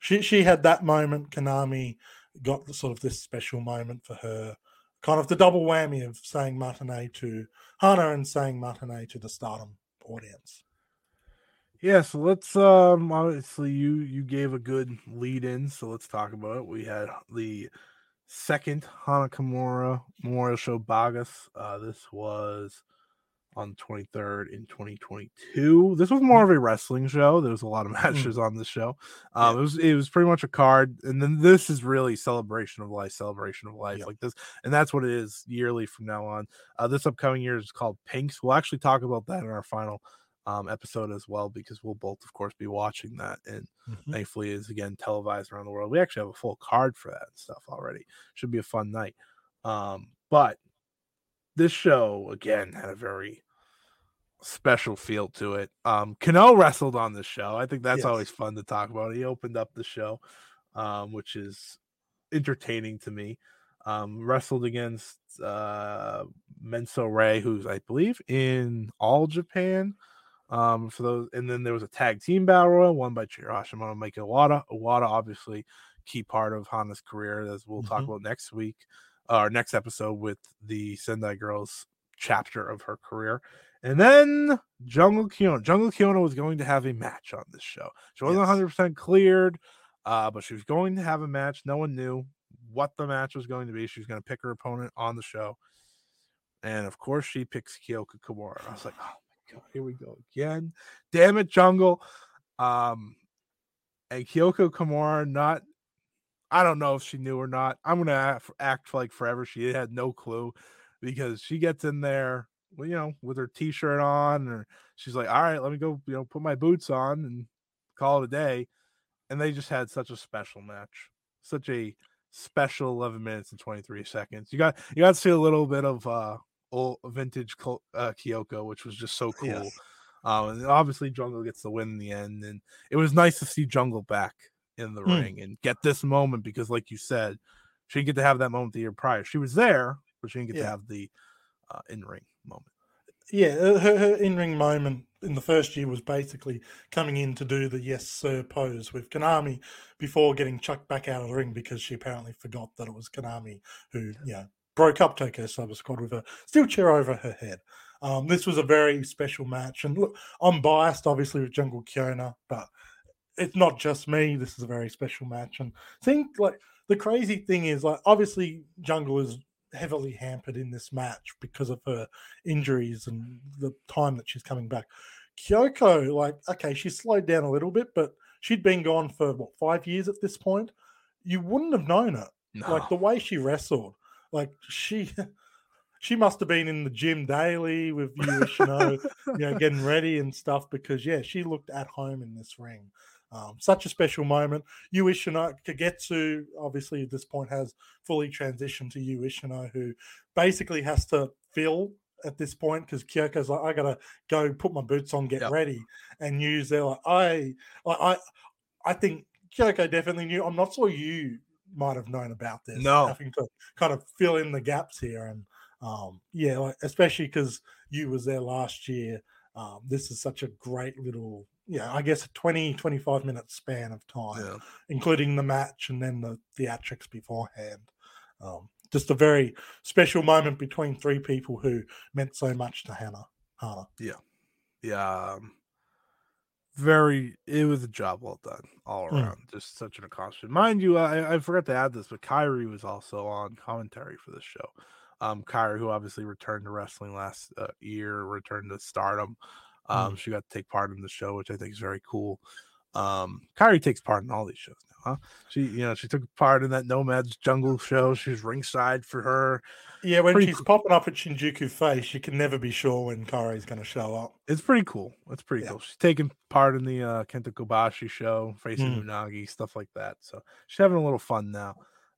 she she had that moment. Konami got the, sort of this special moment for her, kind of the double whammy of saying matinee to Hana and saying matinee to the Stardom audience. Yeah, so let's um obviously you you gave a good lead in, so let's talk about it. We had the second Hana Kimura Memorial Show Bagas. Uh this was on the 23rd in 2022. This was more of a wrestling show. There was a lot of matches on the show. Um Yeah. it was it was pretty much a card and then this is really celebration of life, celebration of life Yeah. like this. And that's what it is yearly from now on. Uh this upcoming year is called Pinks. We'll actually talk about that in our final um, episode as well because we'll both, of course, be watching that. And Mhm. thankfully, is again televised around the world. We actually have a full card for that stuff already. Should be a fun night. Um, but this show again had a very special feel to it. Um, Kano wrestled on the show. I think that's Yes. always fun to talk about. He opened up the show, um, which is entertaining to me. Um, wrestled against uh, Menso Ray, who's I believe in all Japan. Um, for those, and then there was a tag team battle royal won by Hashimoto and Mika Iwata. Iwata, obviously, key part of Hana's career, as we'll talk Mhm. about next week, our next episode with the Sendai Girls chapter of her career. And then Jungle Kyona. Jungle Kyona was going to have a match on this show. She wasn't Yes. 100% cleared, uh, but she was going to have a match. No one knew what the match was going to be. She was going to pick her opponent on the show. And of course, she picks Kyoko Kimura. I was like, oh my God, here we go again. Damn it, Jungle. Um, and Kyoko Kimura, not, I don't know if she knew or not. I'm going to act, like forever she had no clue because she gets in there, you know, with her t shirt on, or she's like, all right, let me go, you know, put my boots on and call it a day. And they just had such a special match, such a special 11 minutes and 23 seconds. You got, you got to see a little bit of, uh, old vintage uh, Kyoko, which was just so cool. Yes. Um, and obviously Jungle gets the win in the end, and it was nice to see Jungle back in the Mm. ring and get this moment because, like you said, she didn't get to have that moment the year prior. She was there, but she didn't get to have the uh, in ring moment. Yeah, her, her in ring moment in the first year was basically coming in to do the yes sir pose with Konami before getting chucked back out of the ring because she apparently forgot that it was Konami who, you know, broke up Tokyo Cyber Squad with a steel chair over her head. Um, this was a very special match. And look, I'm biased, obviously, with Jungle Kyona, but it's not just me. This is a very special match. And I think, like, the crazy thing is, like, obviously, Jungle is heavily hampered in this match because of her injuries and the time that she's coming back. Kyoko, like, okay, she slowed down a little bit, but she'd been gone for what five years at this point. You wouldn't have known it. Like the way she wrestled, like she she must have been in the gym daily with Yu, Ishino, you know, getting ready and stuff because yeah, she looked at home in this ring. Um, such a special moment. Yu Ishino, Kagetsu, obviously at this point has fully transitioned to Yu Ishino, who basically has to fill at this point because Kyoko's like, I gotta go put my boots on, get Yep. ready, and use they're like, I, I, I, I think Kyoko definitely knew. I'm not sure you might have known about this. No. having to kind of fill in the gaps here, and um, yeah, like, especially because you was there last year. Um, this is such a great little, yeah, I guess a 20, 25 minute span of time yeah. including the match and then the theatrics beforehand. Um, just a very special moment between three people who meant so much to Hana. Hana. yeah, um, very. It was a job well done all Mm. around. Just such an accomplishment, mind you. I, I forgot to add this, but Kairi was also on commentary for this show. Um, Kairi, who obviously returned to wrestling last uh, year, returned to Stardom. Um, she got to take part in the show, which I think is very cool. Um, Kairi takes part in all these shows now. Huh? She, you know, she took part in that Nomads Jungle show. She's ringside for her. Yeah, when Pretty she's cool. popping up at Shinjuku Face, you can never be sure when Kairi's going to show up. It's pretty cool. It's pretty Yeah. cool. She's taking part in the uh, Kenta Kobashi show, facing Mm. Unagi, stuff like that. So she's having a little fun now.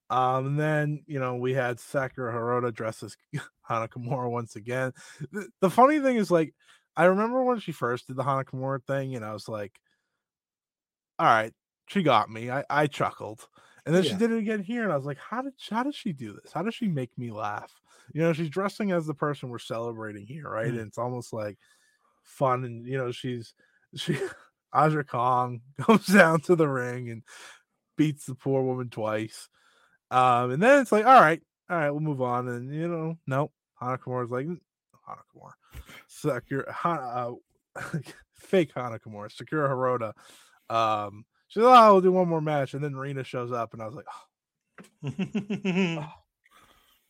Um, and then you know we had Sakura Hirota dressed as Hana Kimura once again. The, the funny thing is, like, I remember when she first did the Hana Kimura thing, and I was like, "All right, she got me." I, I chuckled, and then she did it again here, and I was like, "How did how did she do this? How does she make me laugh?" You know, she's dressing as the person we're celebrating here, right? Mm. And it's almost like fun, and you know, she's she Aja Kong comes down to the ring and beats the poor woman twice. Um, and then it's like, all right, all right, we'll move on. And you know, no, Hanakamura's like "Mm, Hanakamura, Sakura, Hana, uh, fake Hanakamura, Sakura Hirota. Um, she's like, oh, we'll do one more match, and then Rina shows up, and I was like, oh,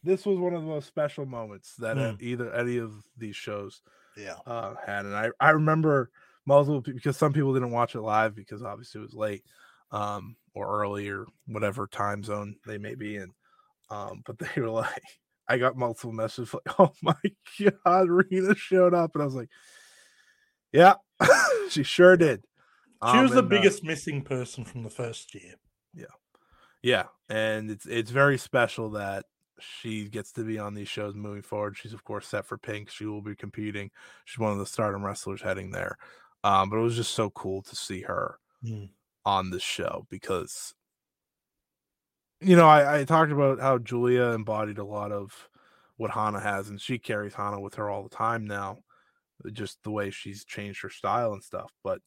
this was one of the most special moments that Mm. either any of these shows yeah. uh, had, and I I remember multiple because some people didn't watch it live because obviously it was late, um, or early or whatever time zone they may be in, um, but they were like, I got multiple messages like, oh my god, Rina showed up, and I was like, yeah, she sure did. She Um, was the and, uh, biggest missing person from the first year. Yeah. Yeah, and it's it's very special that she gets to be on these shows moving forward. She's of course set for Pink. She will be competing. She's one of the Stardom wrestlers heading there. Um, but it was just so cool to see her Mm. On the show because you know I, I talked about how Giulia embodied a lot of what Hana has, and she carries Hana with her all the time now. Just the way she's changed her style and stuff. But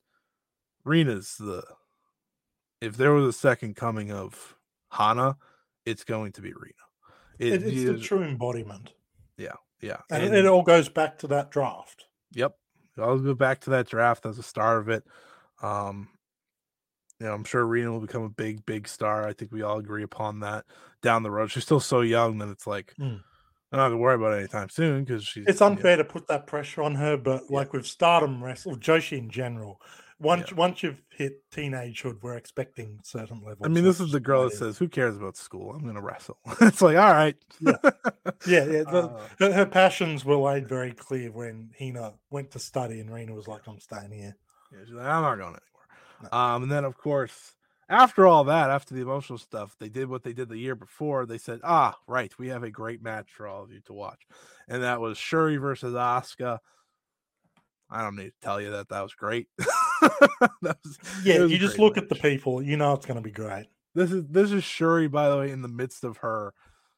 Rina's the if there was a second coming of Hana, it's going to be Rina. It, it's the true embodiment, yeah, and, and- it all goes back to that draft. Yep. I'll go back to that draft as a star of it. Um, know, I'm sure Rina will become a big, big star. I think we all agree upon that down the road. She's still so young that it's like Mm. I'm not gonna worry about it anytime soon because she's It's yeah, unfair to put that pressure on her, but Yeah. like with Stardom wrestle, Joshi in general, once once you've hit teenagehood, we're expecting certain levels. I mean, this is the girl that says, "Who cares about school? I'm gonna wrestle." it's like, all right, Yeah. Yeah, yeah. The, Uh, her, passions were laid very clear when Hina went to study, and Rina was like, "I'm staying here." Yeah, she's like, I'm not going. Um, and then of course, after all that, after the emotional stuff, they did what they did the year before. They said, ah, right, we have a great match for all of you to watch, and that was Syuri versus Asuka. I don't need to tell you that that was great. that was, Yeah, was you just look at the people, you know it's going to be great. This is this is Syuri, by the way, in the midst of her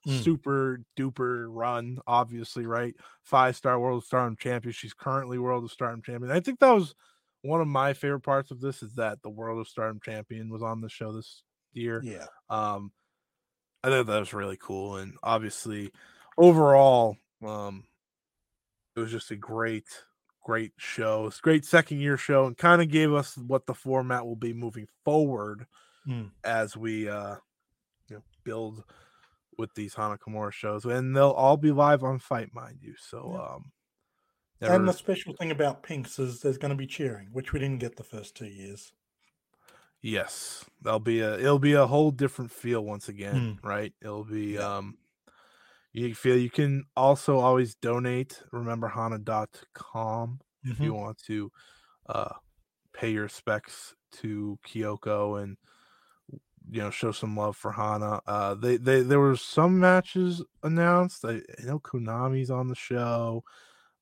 Mm. super duper run. Obviously, right? Five star World Stardom champion. She's currently World of Stardom champion. I think that was one of my favorite parts of this is that the World of Stardom champion was on the show this year. Yeah, Um, I thought that was really cool, and obviously, overall, um, it was just a great, great show. It's a great second year show, and kind of gave us what the format will be moving forward Mm. as we, uh, you know, build with these Hana Kimura shows, and they'll all be live on FITE, mind you. So, Yeah. um, and the special thing about Pinks is there's going to be cheering, which we didn't get the first two years. Yes, there'll be a it'll be a whole different feel once again, Mm. right? It'll be um you feel you can also always donate, rememberhana.com if Mm-hmm. you want to uh pay your respects to Kyoko and you know show some love for Hana. Uh they they there were some matches announced. I, I know Konami's on the show.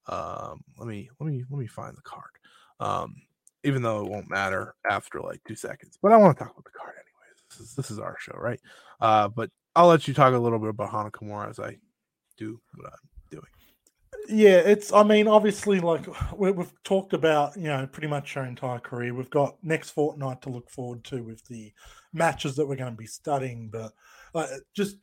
Um let me let me let me find the card. Um even though it won't matter after like two seconds. But I want to talk about the card anyways. This is this is our show, right? Uh, but I'll let you talk a little bit about Hana Kimura as I do what I'm doing. Yeah, it's. I mean, obviously, like we, we've talked about, you know, pretty much her entire career. We've got next fortnight to look forward to with the matches that we're going to be studying. But uh, just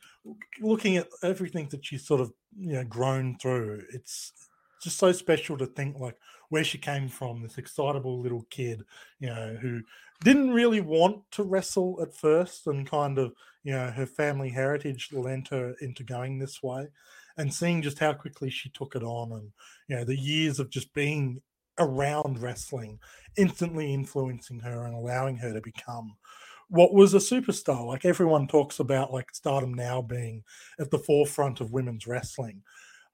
looking at everything that she's sort of, you know, grown through, it's just so special to think like where she came from. This excitable little kid, you know, who didn't really want to wrestle at first, and kind of, you know, her family heritage lent her into going this way and seeing just how quickly she took it on and you know the years of just being around wrestling instantly influencing her and allowing her to become what was a superstar like everyone talks about like stardom now being at the forefront of women's wrestling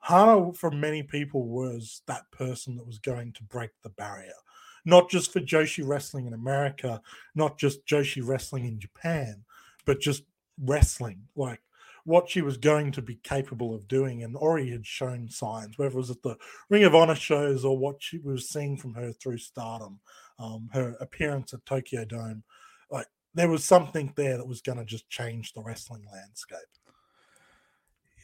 hana for many people was that person that was going to break the barrier not just for joshi wrestling in america not just joshi wrestling in japan but just wrestling like what she was going to be capable of doing and already had shown signs, whether it was at the Ring of Honor shows or what she was seeing from her through stardom, um, her appearance at Tokyo Dome. Like there was something there that was going to just change the wrestling landscape.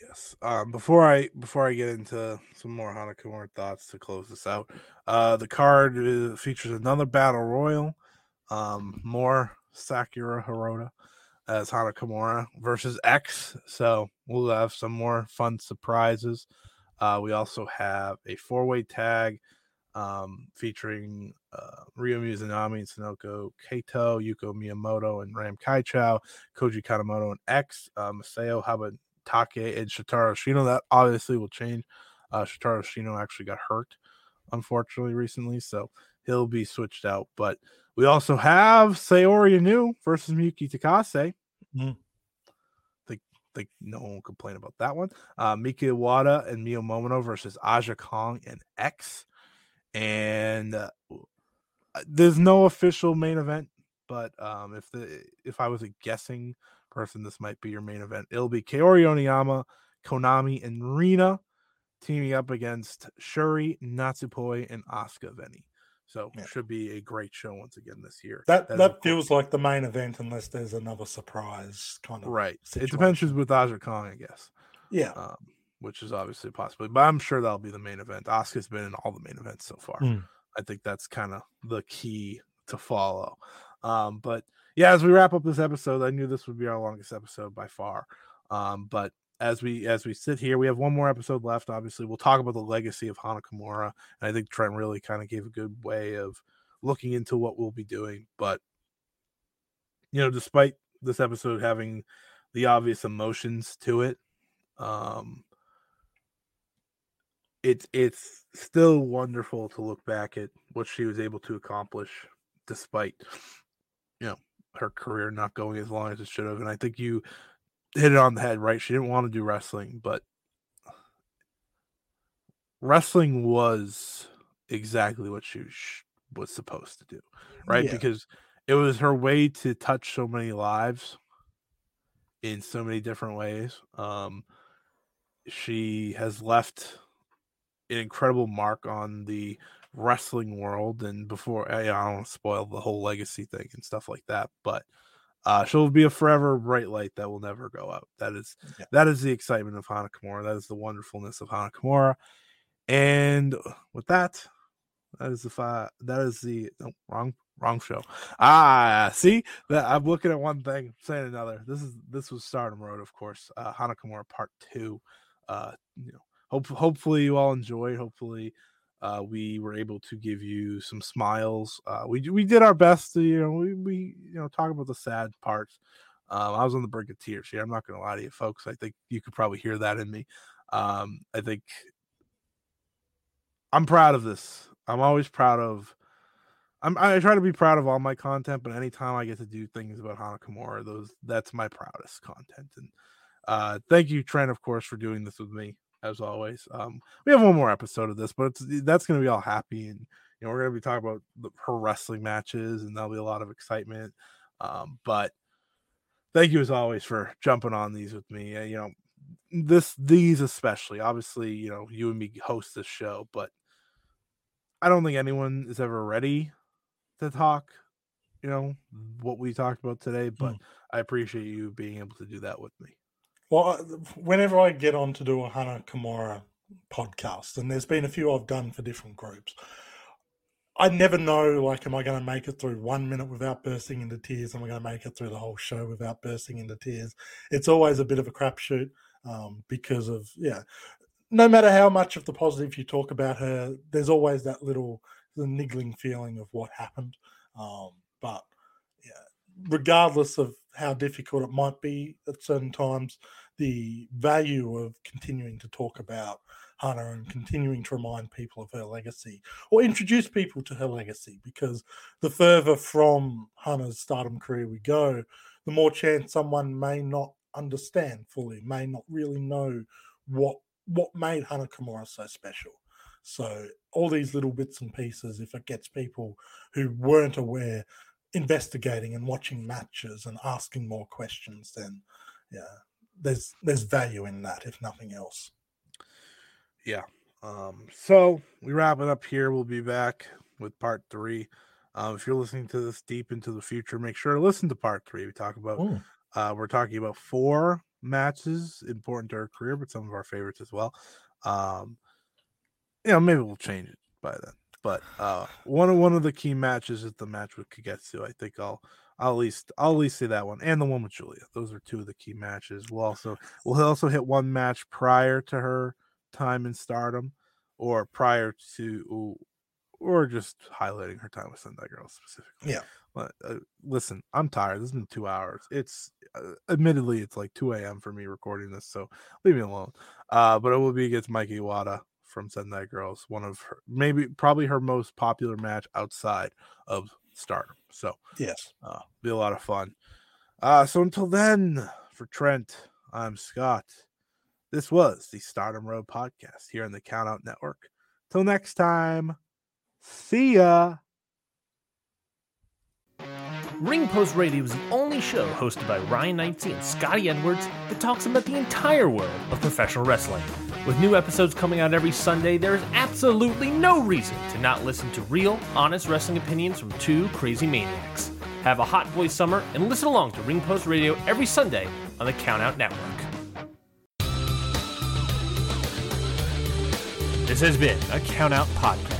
Yes. Um, before I before I get into some more Hana Kimura thoughts to close this out, uh, the card uh, features another battle royal, um, more Sakura Hirota as Hana Kimura versus X. So we'll have some more fun surprises. Uh, we also have a four way tag um, featuring uh, Ryo Mizunami and Sonoko Kato, Yuko Miyamoto and Ram Kaichou, Koji Kanemoto and X, uh, Masao Habatake and Shotaro Ashino. That obviously will change. Uh, Shotaro Ashino actually got hurt, unfortunately, recently, so he'll be switched out. But we also have Saori Anou versus Miyuki Takase. Mhm. Think, think no one will complain about that one. Uh, Mika Iwata and Mio Momono versus Aja Kong and X. And uh, there's no official main event, but um, if the if I was a guessing person, this might be your main event. It'll be Kaori Yoneyama, Konami and Rina teaming up against Syuri, Natsupoi, and Asuka Veny. So Yeah. should be a great show once again this year. That that course- feels like the main event unless there's another surprise kind of right. It depends who's with Aja Kong, I guess. Yeah. Um, which is obviously possible, but I'm sure that'll be the main event. Asuka's been in all the main events so far. Mm. I think that's kind of the key to follow. Um, but yeah, as we wrap up this episode, I knew this would be our longest episode by far. Um, but as we as we sit here, we have one more episode left. Obviously, we'll talk about the legacy of Hana Kimura, and I think Trent really kind of gave a good way of looking into what we'll be doing. But you know, despite this episode having the obvious emotions to it, um, it's it's still wonderful to look back at what she was able to accomplish despite you know her career not going as long as it should have and i think you hit it on the head right she didn't want to do wrestling but wrestling was exactly what she was supposed to do right Yeah. because it was her way to touch so many lives in so many different ways um she has left an incredible mark on the wrestling world and before I, I don't want to spoil the whole legacy thing and stuff like that but uh she'll be a forever bright light that will never go out. That is Yeah. that is the excitement of Hana Kimura that is the wonderfulness of Hana Kimura and with that that is the fi- that is the no, wrong wrong show. Ah see? That i'm looking at one thing saying another. This is this was stardom road of course uh Hana Kimura part two. Uh you know hope hopefully you all enjoyed. Hopefully uh we were able to give you some smiles uh we we did our best to you know we, we you know talk about the sad parts um i was on the brink of tears here i'm not gonna lie to you folks i think you could probably hear that in me um i think i'm proud of this i'm always proud of I'm, I try to be proud of all my content, but anytime I get to do things about Hana Kimura, those that's my proudest content. And uh, thank you, Trent, of course, for doing this with me as always. Um, we have one more episode of this, but it's, that's going to be all happy, and you know we're going to be talking about the, her wrestling matches, and there'll be a lot of excitement. Um, but thank you as always for jumping on these with me. Uh, you know, this these especially, obviously, you know, you and me host this show, but I don't think anyone is ever ready to talk. You know what we talked about today, but I appreciate you being able to do that with me. Well, whenever I get on to do a Hana Kimura podcast, and there's been a few I've done for different groups, I never know, like, am I going to make it through one minute without bursting into tears? Am I going to make it through the whole show without bursting into tears? It's always a bit of a crapshoot um, because of, yeah, no matter how much of the positive you talk about her, there's always that little the niggling feeling of what happened. Um, but yeah, regardless of how difficult it might be at certain times, the value of continuing to talk about Hana and continuing to remind people of her legacy or introduce people to her legacy because the further from Hana's stardom career we go, the more chance someone may not understand fully, may not really know what what made Hana Kimura so special. So all these little bits and pieces, if it gets people who weren't aware investigating and watching matches and asking more questions, then yeah, there's there's value in that, if nothing else. Yeah. Um, so we wrap it up here. We'll be back with part three. Um, if you're listening to this deep into the future, make sure to listen to part three. We talk about Mm. uh we're talking about four matches important to her career, but some of our favorites as well. Um, you know, maybe we'll change it by then. But uh one of one of the key matches is the match with Kagetsu. I think I'll I'll at least I'll at least say that one and the one with Giulia. Those are two of the key matches. We'll also we'll also hit one match prior to her time in stardom or prior to or just highlighting her time with Sendai Girls specifically. Yeah. But uh, listen, I'm tired. This has been two hours. It's uh, admittedly it's like 2 a.m. for me recording this, so leave me alone. Uh, but it will be against Mika Iwata from Sendai Girls, one of her maybe probably her most popular match outside of Stardom. So Yes. uh, be a lot of fun. Uh, so until then, for Trent, I'm Scott. This was the Stardom Road podcast here on the Count Out Network. Till next time, see ya. Ring Post Radio is the only show hosted by Ryan Knightsey and Scotty Edwards that talks about the entire world of professional wrestling. With new episodes coming out every Sunday, there is absolutely no reason to not listen to real, honest wrestling opinions from two crazy maniacs. Have a hot boy summer and listen along to Ring Post Radio every Sunday on the Count Out Network. This has been a Count Out Podcast.